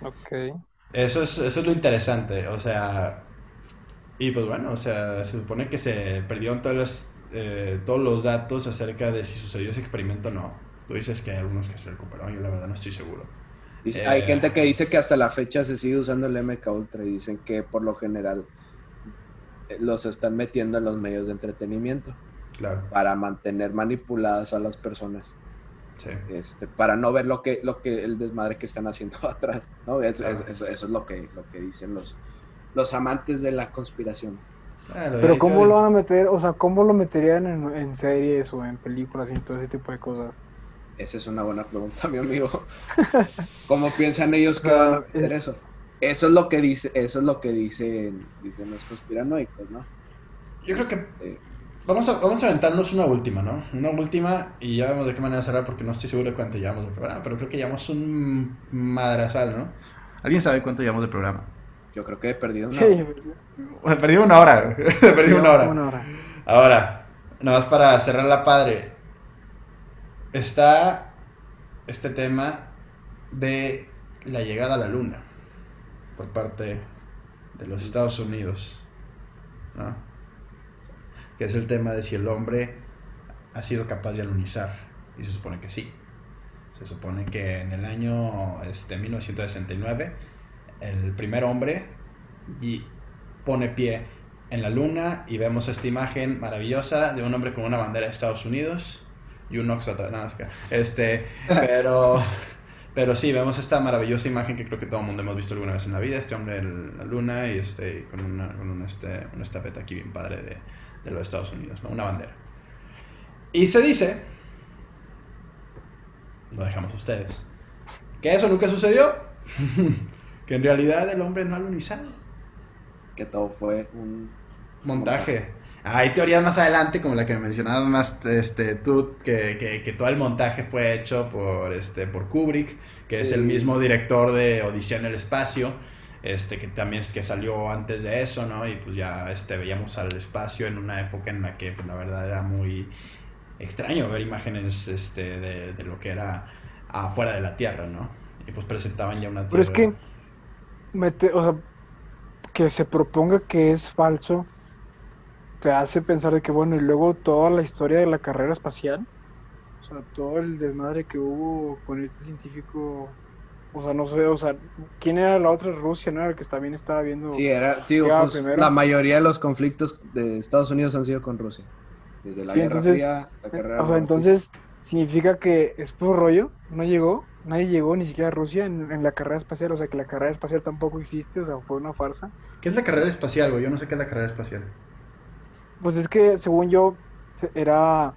Ok. Eso es, eso es lo interesante, o sea, y pues bueno, o sea, se supone que se perdieron todos los, eh, todos los datos acerca de si sucedió ese experimento o no. Tú dices que hay algunos que se recuperaron, yo la verdad no estoy seguro. Dice- Eh, Hay gente que dice que hasta la fecha se sigue usando el MK Ultra y dicen que por lo general eh, los están metiendo en los medios de entretenimiento Claro, para mantener manipuladas a las personas. Sí. este, para no ver lo que, lo que el desmadre que están haciendo atrás, ¿no? Eso, Claro. eso- eso es lo que, lo que dicen los, los amantes de la conspiración. Claro, Pero ¿cómo lo van a meter? O sea, ¿cómo lo meterían en, en series o en películas y todo ese tipo de cosas? Esa es una buena pregunta, mi amigo. ¿Cómo piensan ellos que O sea, van a hacer es- eso? Eso es lo que dice, eso es lo que dicen, dicen los conspiranoicos, ¿no? Yo creo que Este, Vamos a, vamos a aventarnos una última, ¿no? Una última y ya vemos de qué manera cerrar porque no estoy seguro de cuánto llevamos de programa, pero creo que llevamos un madrazal, ¿no? ¿Alguien sabe cuánto llevamos de programa? yo creo que he perdido una. Sí, Bueno, perdí una hora, perdí una hora. Una hora. Ahora, nada más para cerrar la padre, está este tema de la llegada a la luna por parte de los Estados Unidos, ¿no? Que es el tema de si el hombre ha sido capaz de alunizar, y se supone que sí. Se supone que en el año este, 1969 el primer hombre y pone pie en la luna y vemos esta imagen maravillosa de un hombre con una bandera de Estados Unidos y un oxo atrás. No, este, pero, pero sí, vemos esta maravillosa imagen que creo que todo el mundo hemos visto alguna vez en la vida. Este hombre en la luna y este, con, una, con un, este, una estafeta aquí bien padre de, de los Estados Unidos, ¿no? una bandera. Y se dice, lo dejamos a ustedes, que eso nunca sucedió, que en realidad el hombre no ha Que todo fue un montaje. Hay teorías más adelante, como la que mencionabas más este, tú, que, que, que todo el montaje fue hecho por, este, por Kubrick, que es el mismo director de Odisea en el Espacio, este, que también es que salió antes de eso, ¿no? Y pues ya este, veíamos al espacio en una época en la que pues, la verdad era muy extraño ver imágenes este, de, de lo que era afuera de la Tierra, ¿no? Y pues presentaban ya una Pero es Tierra- que, mete, o sea, que se proponga que es falso, te hace pensar de que, bueno, y luego toda la historia de la carrera espacial, o sea, todo el desmadre que hubo con este científico, o sea, no sé, o sea, ¿quién era la otra Rusia, no? Era el que también estaba viendo. Sí, era, pues, primero. la mayoría de los conflictos de Estados Unidos han sido con Rusia. Desde la Sí, Guerra entonces, Fría, la carrera O sea, entonces significa que es puro rollo, no llegó, nadie llegó ni siquiera a Rusia en, en la carrera espacial, o sea, que la carrera espacial tampoco existe, o sea, fue una farsa. ¿Qué es la carrera espacial, güey? Yo no sé qué es la carrera espacial. Pues es que según yo se- era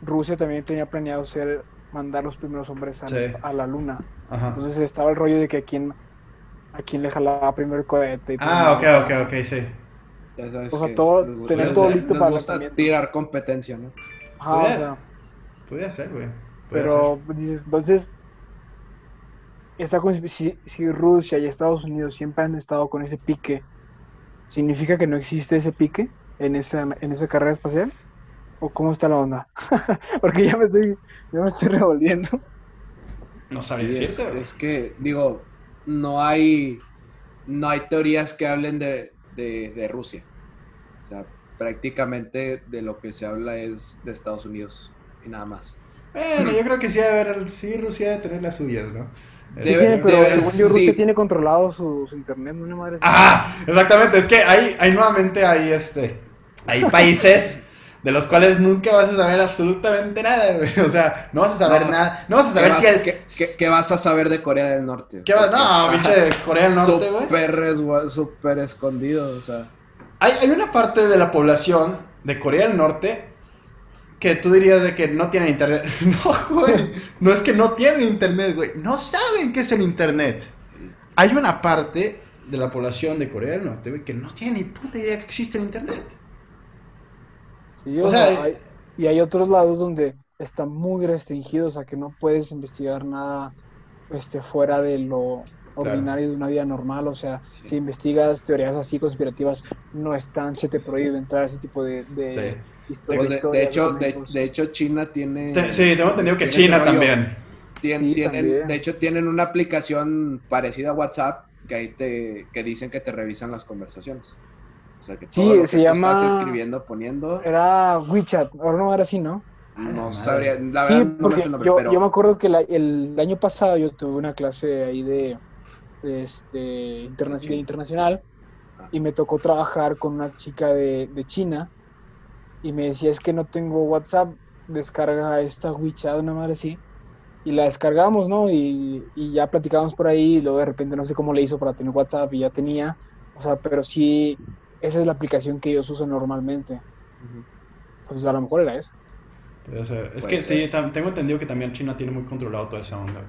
Rusia también tenía planeado ser mandar los primeros hombres a, Sí. a la luna. Ajá. Entonces estaba el rollo de que a quién a quién le jalaba primero el cohete y todo Ah, ok, ok, ok, sí. Ya sabes O sea, que todo- les tener les- todo les listo para el gusta lanzamiento. tirar competencia, ¿no? Ajá, o Podría- sea, Podría ser, güey. Pero dices, entonces esa si, si Rusia y Estados Unidos siempre han estado con ese pique, ¿significa que no existe ese pique en esa en esa carrera espacial? ¿O cómo está la onda? Porque ya me estoy ya me estoy revolviendo. No sabía Sí, es, es que, digo, no hay, no hay teorías que hablen de, de, de Rusia. O sea, prácticamente de lo que se habla es de Estados Unidos y nada más. Bueno, yo creo que sí, a ver, sí, Rusia debe tener las suyas, ¿no? Sí Debe- tiene, pero debe- según yo Rusia sí. tiene controlado su, su internet, no una madre. Ah, exactamente, es que hay, hay nuevamente hay este, hay países de los cuales nunca vas a saber absolutamente nada, güey. O sea, no vas a saber No, nada, no vas a ¿Qué saber vas, si el... qué- qué- qué vas a saber de Corea del Norte? ¿Qué vas? No, pinche Corea del Norte, güey. Súper escondido, o sea. Hay, hay una parte de la población de Corea del Norte que tú dirías de que no tienen internet. No, güey. No es que no tienen internet, güey. No saben qué es el internet. Hay una parte de la población de Corea del Norte, güey, que no tiene ni puta idea que existe el internet. Sí, o o sea, sea, hay- y hay otros lados donde está muy restringido, o sea, que no puedes investigar nada este, fuera de lo ordinario de una vida normal, o sea, Sí. si investigas teorías así conspirativas, no están, se te prohíbe entrar a ese tipo de, de Sí. histo- de, historias, de hecho, de, hecho, China tiene. Te- sí, tengo entendido que China rollo. también. Tien- Sí, tienen, también. de hecho, tienen una aplicación parecida a WhatsApp que ahí te que dicen que te revisan las conversaciones. O sea, que Sí, todo lo que se tú llama- estás escribiendo, poniendo, Era WeChat, ahora no era así, ¿no? Ah, no sabría, la Sí, verdad no me porque sé el nombre, yo, pero yo me acuerdo que la- el año pasado yo tuve una clase ahí de, de este, interna- de internacional Ah. y me tocó trabajar con una chica de, de China y me decía es que no tengo WhatsApp, descarga esta WeChat, una madre así. Y la descargamos, ¿no? Y, y ya platicábamos por ahí y luego de repente no sé cómo le hizo para tener WhatsApp y ya tenía. O sea, pero sí, esa es la aplicación que ellos usan normalmente. Ujú. Pues a lo mejor era eso. Puede ser. Es Puede que ser. sí, tengo entendido que también China tiene muy controlado toda esa onda.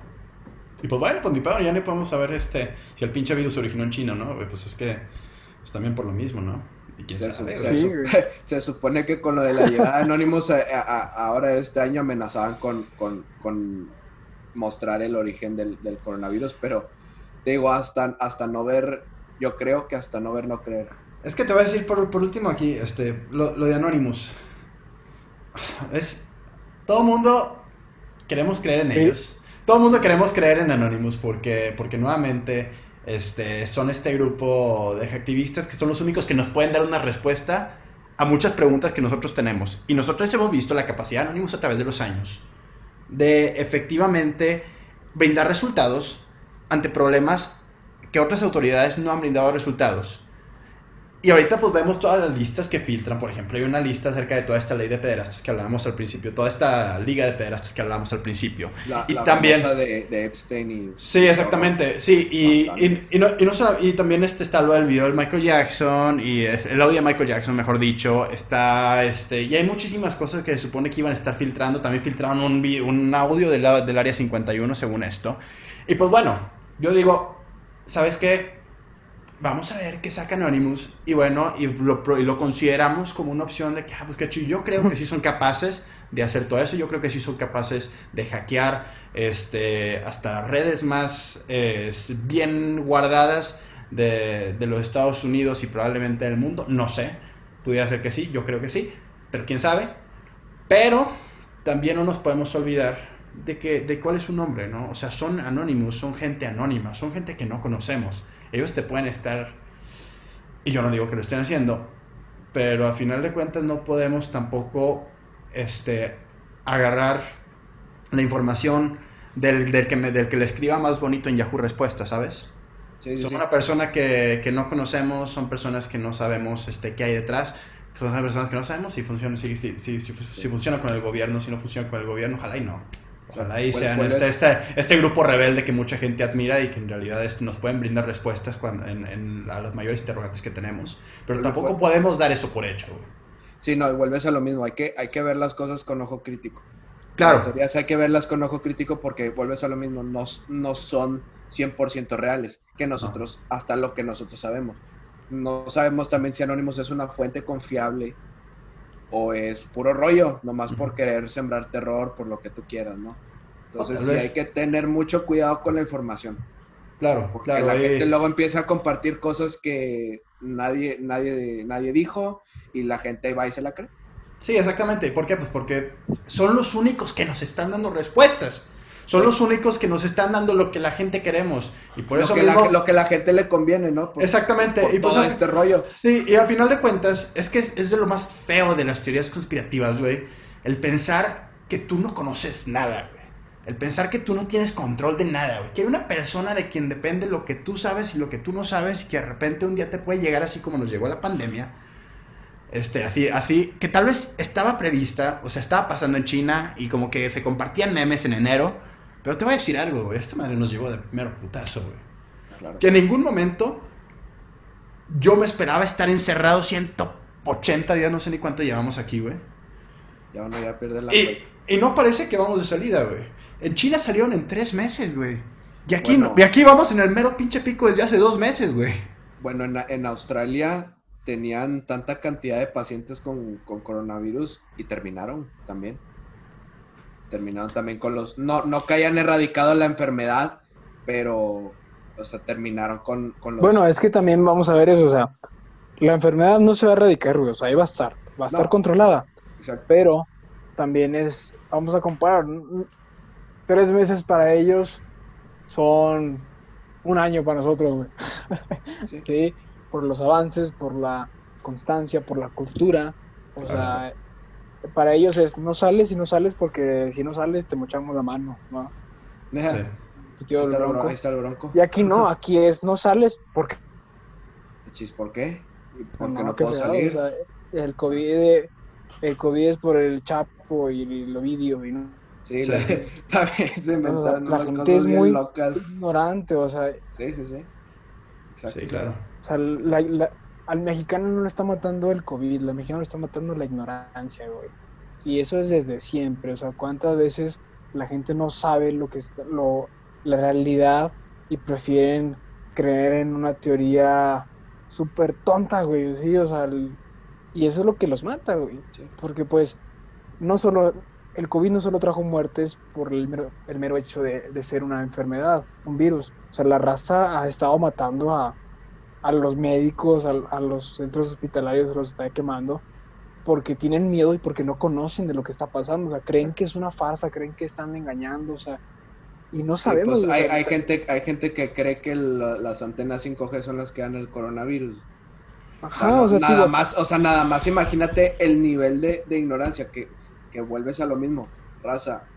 Y pues bueno, pues ni pedo, ya no podemos saber este, si el pinche virus se originó en China, ¿no? Pues es que es también por lo mismo, ¿no? Y quién Se, sabe, su- güey. se Sí, su- güey. se supone que con lo de la llegada de Anonymous a- a- a- ahora este año amenazaban con, con- con mostrar el origen del, del coronavirus, pero te digo, hasta, hasta no ver, yo creo que hasta no ver, no creer. Es que te voy a decir por, por último aquí, este, lo, lo de Anonymous. Es. Todo mundo queremos creer en Sí. ellos. Todo mundo queremos creer en Anonymous porque, porque nuevamente este, son este grupo de activistas que son los únicos que nos pueden dar una respuesta a muchas preguntas que nosotros tenemos. Y nosotros hemos visto la capacidad de Anonymous a través de los años de efectivamente brindar resultados ante problemas que otras autoridades no han brindado resultados. Y ahorita pues vemos todas las listas que filtran, por ejemplo, hay una lista acerca de toda esta ley de pederastas que hablábamos al principio, toda esta liga de pederastas que hablábamos al principio. La, Y la también- de, de Epstein y... Sí, exactamente, sí, y, y, Bastantes. y no, y, no solo- y también este está lo del video del Michael Jackson, y el audio de Michael Jackson, mejor dicho, está, este, y hay muchísimas cosas que se supone que iban a estar filtrando, también filtraron un audio del, del Área 51 según esto, y pues bueno, yo digo, ¿sabes qué? Vamos a ver qué saca Anonymous. Y bueno, y lo, y lo consideramos como una opción de que, ah, pues chido. Yo creo que sí son capaces de hacer todo eso. Yo creo que sí son capaces de hackear este, hasta redes más eh, bien guardadas de, de los Estados Unidos y probablemente del mundo. No sé. Pudiera ser que sí, yo creo que sí. Pero quién sabe. Pero también no nos podemos olvidar de, que, de cuál es su nombre, ¿no? O sea, son anónimos, son gente anónima, son gente que no conocemos. Ellos te pueden estar, y yo no digo que lo estén haciendo, pero a final de cuentas no podemos tampoco este, agarrar la información del, del que me- del que le escriba más bonito en Yahoo Respuestas, ¿sabes? Sí, sí, son sí. una persona que, que no conocemos, son personas que no sabemos este, qué hay detrás, son personas que no sabemos si funciona, si, si, si, si- si funciona con el gobierno, si no funciona con el gobierno, ojalá y no. Ojalá y sean este, este, este grupo rebelde que mucha gente admira y que en realidad este, nos pueden brindar respuestas cuando, en, en- a los mayores interrogantes que tenemos. Pero tampoco podemos dar eso por hecho. Sí, no, y vuelves a lo mismo. Hay que, hay que ver las cosas con ojo crítico. Las Claro, teorías hay que verlas con ojo crítico porque vuelves a lo mismo. No, no son 100% reales. Que nosotros, hasta lo que nosotros sabemos. No sabemos también si Anonymous es una fuente confiable o es puro rollo, nomás por querer sembrar terror, por lo que tú quieras, ¿no? Entonces sí hay que tener mucho cuidado con la información. claro, Porque claro. la ahí- gente luego empieza a compartir cosas que nadie, nadie, nadie dijo y la gente va y se la cree. Sí, exactamente. ¿Por qué? Pues porque son los únicos que nos están dando respuestas. Son los únicos que nos están dando lo que la gente queremos. Y por lo, eso que mismo... la, lo que la gente le conviene, ¿no? Por, Exactamente. por y pues, todo a- este rollo. Sí, y a final de cuentas, es que es, es de lo más feo de las teorías conspirativas, güey. El pensar que tú no conoces nada, güey. El pensar que tú no tienes control de nada, güey. Que hay una persona de quien depende lo que tú sabes y lo que tú no sabes y que de repente un día te puede llegar así como nos llegó la pandemia. Este, así, así, que tal vez estaba prevista, o sea, estaba pasando en China y como que se compartían memes en enero. Pero te voy a decir algo, güey. Esta madre nos llegó de mero putazo, güey. Claro. Que en ningún momento yo me esperaba estar encerrado 180 días, no sé ni cuánto llevamos aquí, güey. Ya uno ya pierde la Y, cuenta. y no parece que vamos de salida, güey. En China salieron en tres meses, güey. Y aquí, Bueno. no- y aquí vamos en el mero pinche pico desde hace dos meses, güey. Bueno, en, en Australia tenían tanta cantidad de pacientes con, con coronavirus y terminaron también. Terminaron también con los... No, no que hayan erradicado la enfermedad, pero... O sea, terminaron con, con los... Bueno, es que también vamos a ver eso, o sea, la enfermedad no se va a erradicar, güey, o sea, ahí va a estar, va a estar No. controlada, Exacto. pero también es, vamos a comparar, tres meses para ellos son un año para nosotros, güey, Sí. ¿sí? Por los avances, por la constancia, por la cultura, o sea, para ellos es, no sales y no sales porque si no sales te mochamos la mano, ¿no? Sí. Tu ahí, tío está el el bro- bronco. ahí está el bronco. Y aquí no, aquí es, no sales porque Chis, ¿por qué? ¿Y ¿Por qué No, no, puedo salir? o sea, el COVID, el COVID es por el Chapo y el Ovidio y no, Sí, Sí. la- también se inventaron la unas gente cosas es bien muy- locas. ignorante, o sea, Sí, sí, sí. Exacto. Sí, claro. o sea, la- la- al mexicano no le está matando el COVID, al mexicano le está matando la ignorancia, güey. Y eso es desde siempre, o sea, cuántas veces la gente no sabe lo que está, lo, la realidad y prefieren creer en una teoría súper tonta, güey, sí, o sea, el- y eso es lo que los mata, güey. Sí. Porque pues no solo el COVID no solo trajo muertes por el mero, el mero hecho de, de ser una enfermedad, un virus. O sea, la raza ha estado matando a, a los médicos, a, a los centros hospitalarios, los está quemando porque tienen miedo y porque no conocen de lo que está pasando. O sea, creen que es una farsa, creen que están engañando, o sea, y no Sí, sabemos. pues, hay, hay gente, hay gente que cree que la- las antenas 5G son las que dan el coronavirus. O sea, Ajá, no- o sea, nada más, o sea, nada más imagínate el nivel de, de ignorancia que, que vuelves a lo mismo, raza.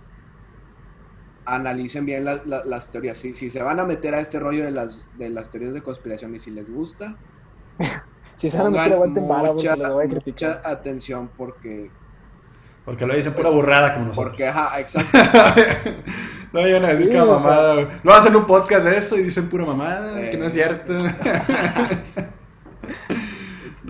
Analicen bien la- la- las teorías. Si, si se van a meter a este rollo de las, de las teorías de conspiración y si les gusta, si se van a meter, aguanten mucha, los voy a mucha atención porque, Porque lo dicen pura burrada como nosotros. porque, ajá, exacto. no vayan a decir Sí, que o sea- mamada, güey. No hacen un podcast de eso y dicen pura mamada, Eh, que no es cierto.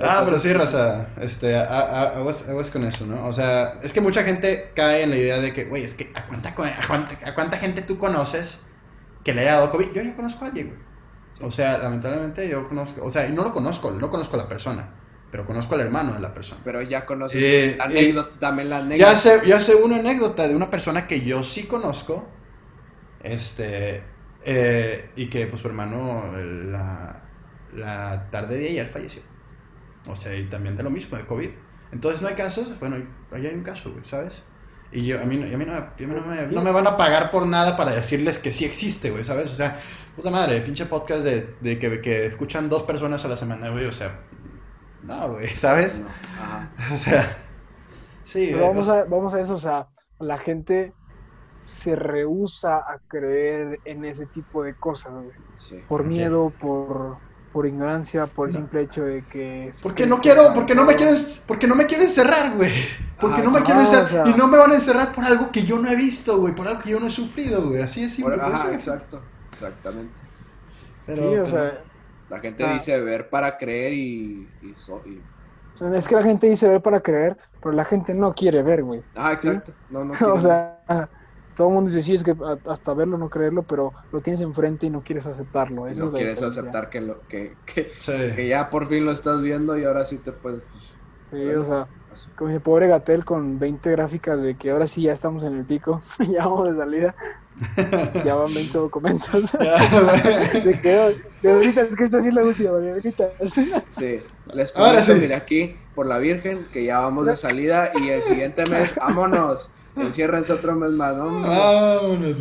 Ah, pero sí, raza, este, a- a- aguas, aguas con eso, ¿no? O sea, es que mucha gente cae en la idea de que, güey, es que ¿a cuánta, a, cuánta, a cuánta gente tú conoces que le haya dado COVID? Yo ya conozco a alguien, güey. O sea, lamentablemente yo conozco, o sea, y no lo conozco, no conozco a la persona, pero conozco al hermano de la persona. Pero ya conoces Eh, la eh, anécdota, dame la anécdota. Ya sé, ya sé una anécdota de una persona que yo sí conozco, este, eh, y que pues su hermano la, la tarde de ayer falleció. O sea, y también de lo mismo, de COVID. Entonces no hay casos, bueno, ahí hay un caso, güey, ¿sabes? Y yo, a mí, no- a mí no, me- a mí no me, no me van a pagar por nada para decirles que sí existe, güey, ¿sabes? O sea, puta madre, pinche podcast de, de que, que escuchan dos personas a la semana, güey, o sea, no, güey, ¿sabes? No, ajá. O sea, sí, Pero güey, vamos a, vamos a eso, o sea, la gente se rehúsa a creer en ese tipo de cosas, güey. Sí. Por miedo, por, por ignorancia, por el No. simple hecho de que... Porque no quiero, porque no me quieres, porque no me quiero encerrar, güey. Porque Ah, no me no, quiero o encerrar sea- y no me van a encerrar por algo que yo no he visto, güey, por algo que yo no he sufrido, güey. Así es simple. Por- ajá, exacto. Exactamente. Pero, Sí, o pero- sea, La gente Está- dice ver para creer y. y, so- y- es que la gente dice ver para creer, pero la gente no quiere ver, güey. Ah, exacto. No, no o sea, todo el mundo dice, sí, es que hasta verlo no creerlo, pero lo tienes enfrente y no quieres aceptarlo. Esa no es la quieres diferencia. aceptar que, lo, que, que, sí. que ya por fin lo estás viendo y ahora sí te puedes. Sí, o sea, como ese pobre Gatel con 20 gráficas de que ahora sí ya estamos en el pico, ya vamos de salida, ya van 20 documentos. De que, de ahorita, es que esta sí es la última, de ahorita. Sí, les Ahora prometo, sí. mira aquí, por la Virgen, que ya vamos de salida y el siguiente mes, vámonos, enciérrense otro mes más, ¿no? Vámonos.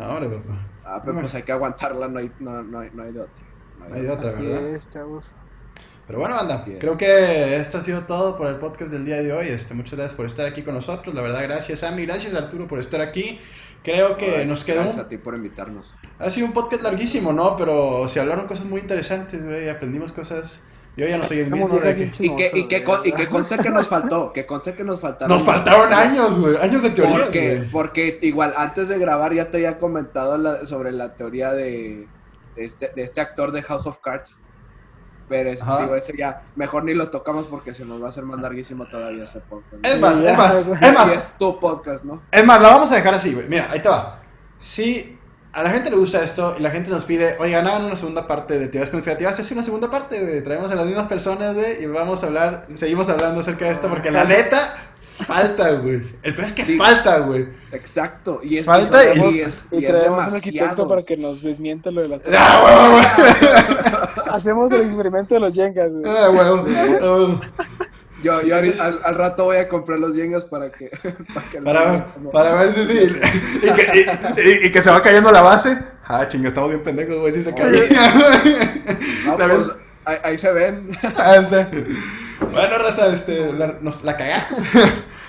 Ahora, papá. Ah, pero pues hay que aguantarla, no hay, no, no hay, no hay de otra. No hay Hay de otra. Así ¿verdad? es, chavos. Pero bueno, banda, Así es. creo que esto ha sido todo por el podcast del día de hoy. Este, muchas gracias por estar aquí con nosotros. La verdad, gracias Sammy, gracias Arturo por estar aquí. Creo que Gracias- nos quedó Gracias a ti por invitarnos. ha sido un podcast larguísimo, ¿no? Pero se hablaron cosas muy interesantes, güey. Aprendimos cosas. Yo ya no soy el mismo de que... Y que, y, que, con- y que conste que nos faltó, que conste que nos faltaron. Nos faltaron años, güey. Años de teorías, Porque, igual antes de grabar ya te había comentado la- sobre la teoría de, de este, de este actor de House of Cards. Pero es, Ajá. digo, ese ya, mejor ni lo tocamos porque se nos va a hacer más larguísimo todavía ese podcast. Es más, es más, es. Y más. es tu podcast, ¿no? Es más, la vamos a dejar así, güey. Mira, ahí te va. Si a la gente le gusta esto y la gente nos pide, oigan, hagan una segunda parte de teorías conspirativas, hace una segunda parte, güey. Traemos a las mismas personas, güey, y vamos a hablar, seguimos hablando acerca de esto, porque la neta, falta, güey. El peor es que Sí. falta, güey. Exacto. Y es, Falta y, y- y es, Y y es traemos un arquitecto para que nos desmienta lo de la ¡Ah, huevo, Hacemos el experimento de los yengas, güey. güey! ¡Ah, huevo! Yo, yo al, al rato voy a comprar los yengas para que... para, que Para, como- para ver si sí. Y que, y- y- y que se va cayendo la base. Ah, chinga, estamos bien pendejos, güey. Si se cae. No, pues, ahí, ahí se ven. Ah, este. Bueno, raza, este, la, nos la cagamos.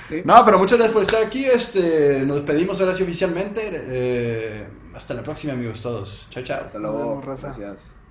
Sí. No, pero muchas gracias por estar aquí. Este, nos despedimos ahora sí oficialmente. Eh, hasta la próxima, amigos todos. Chao, chao. Hasta luego. Vemos, raza. Gracias.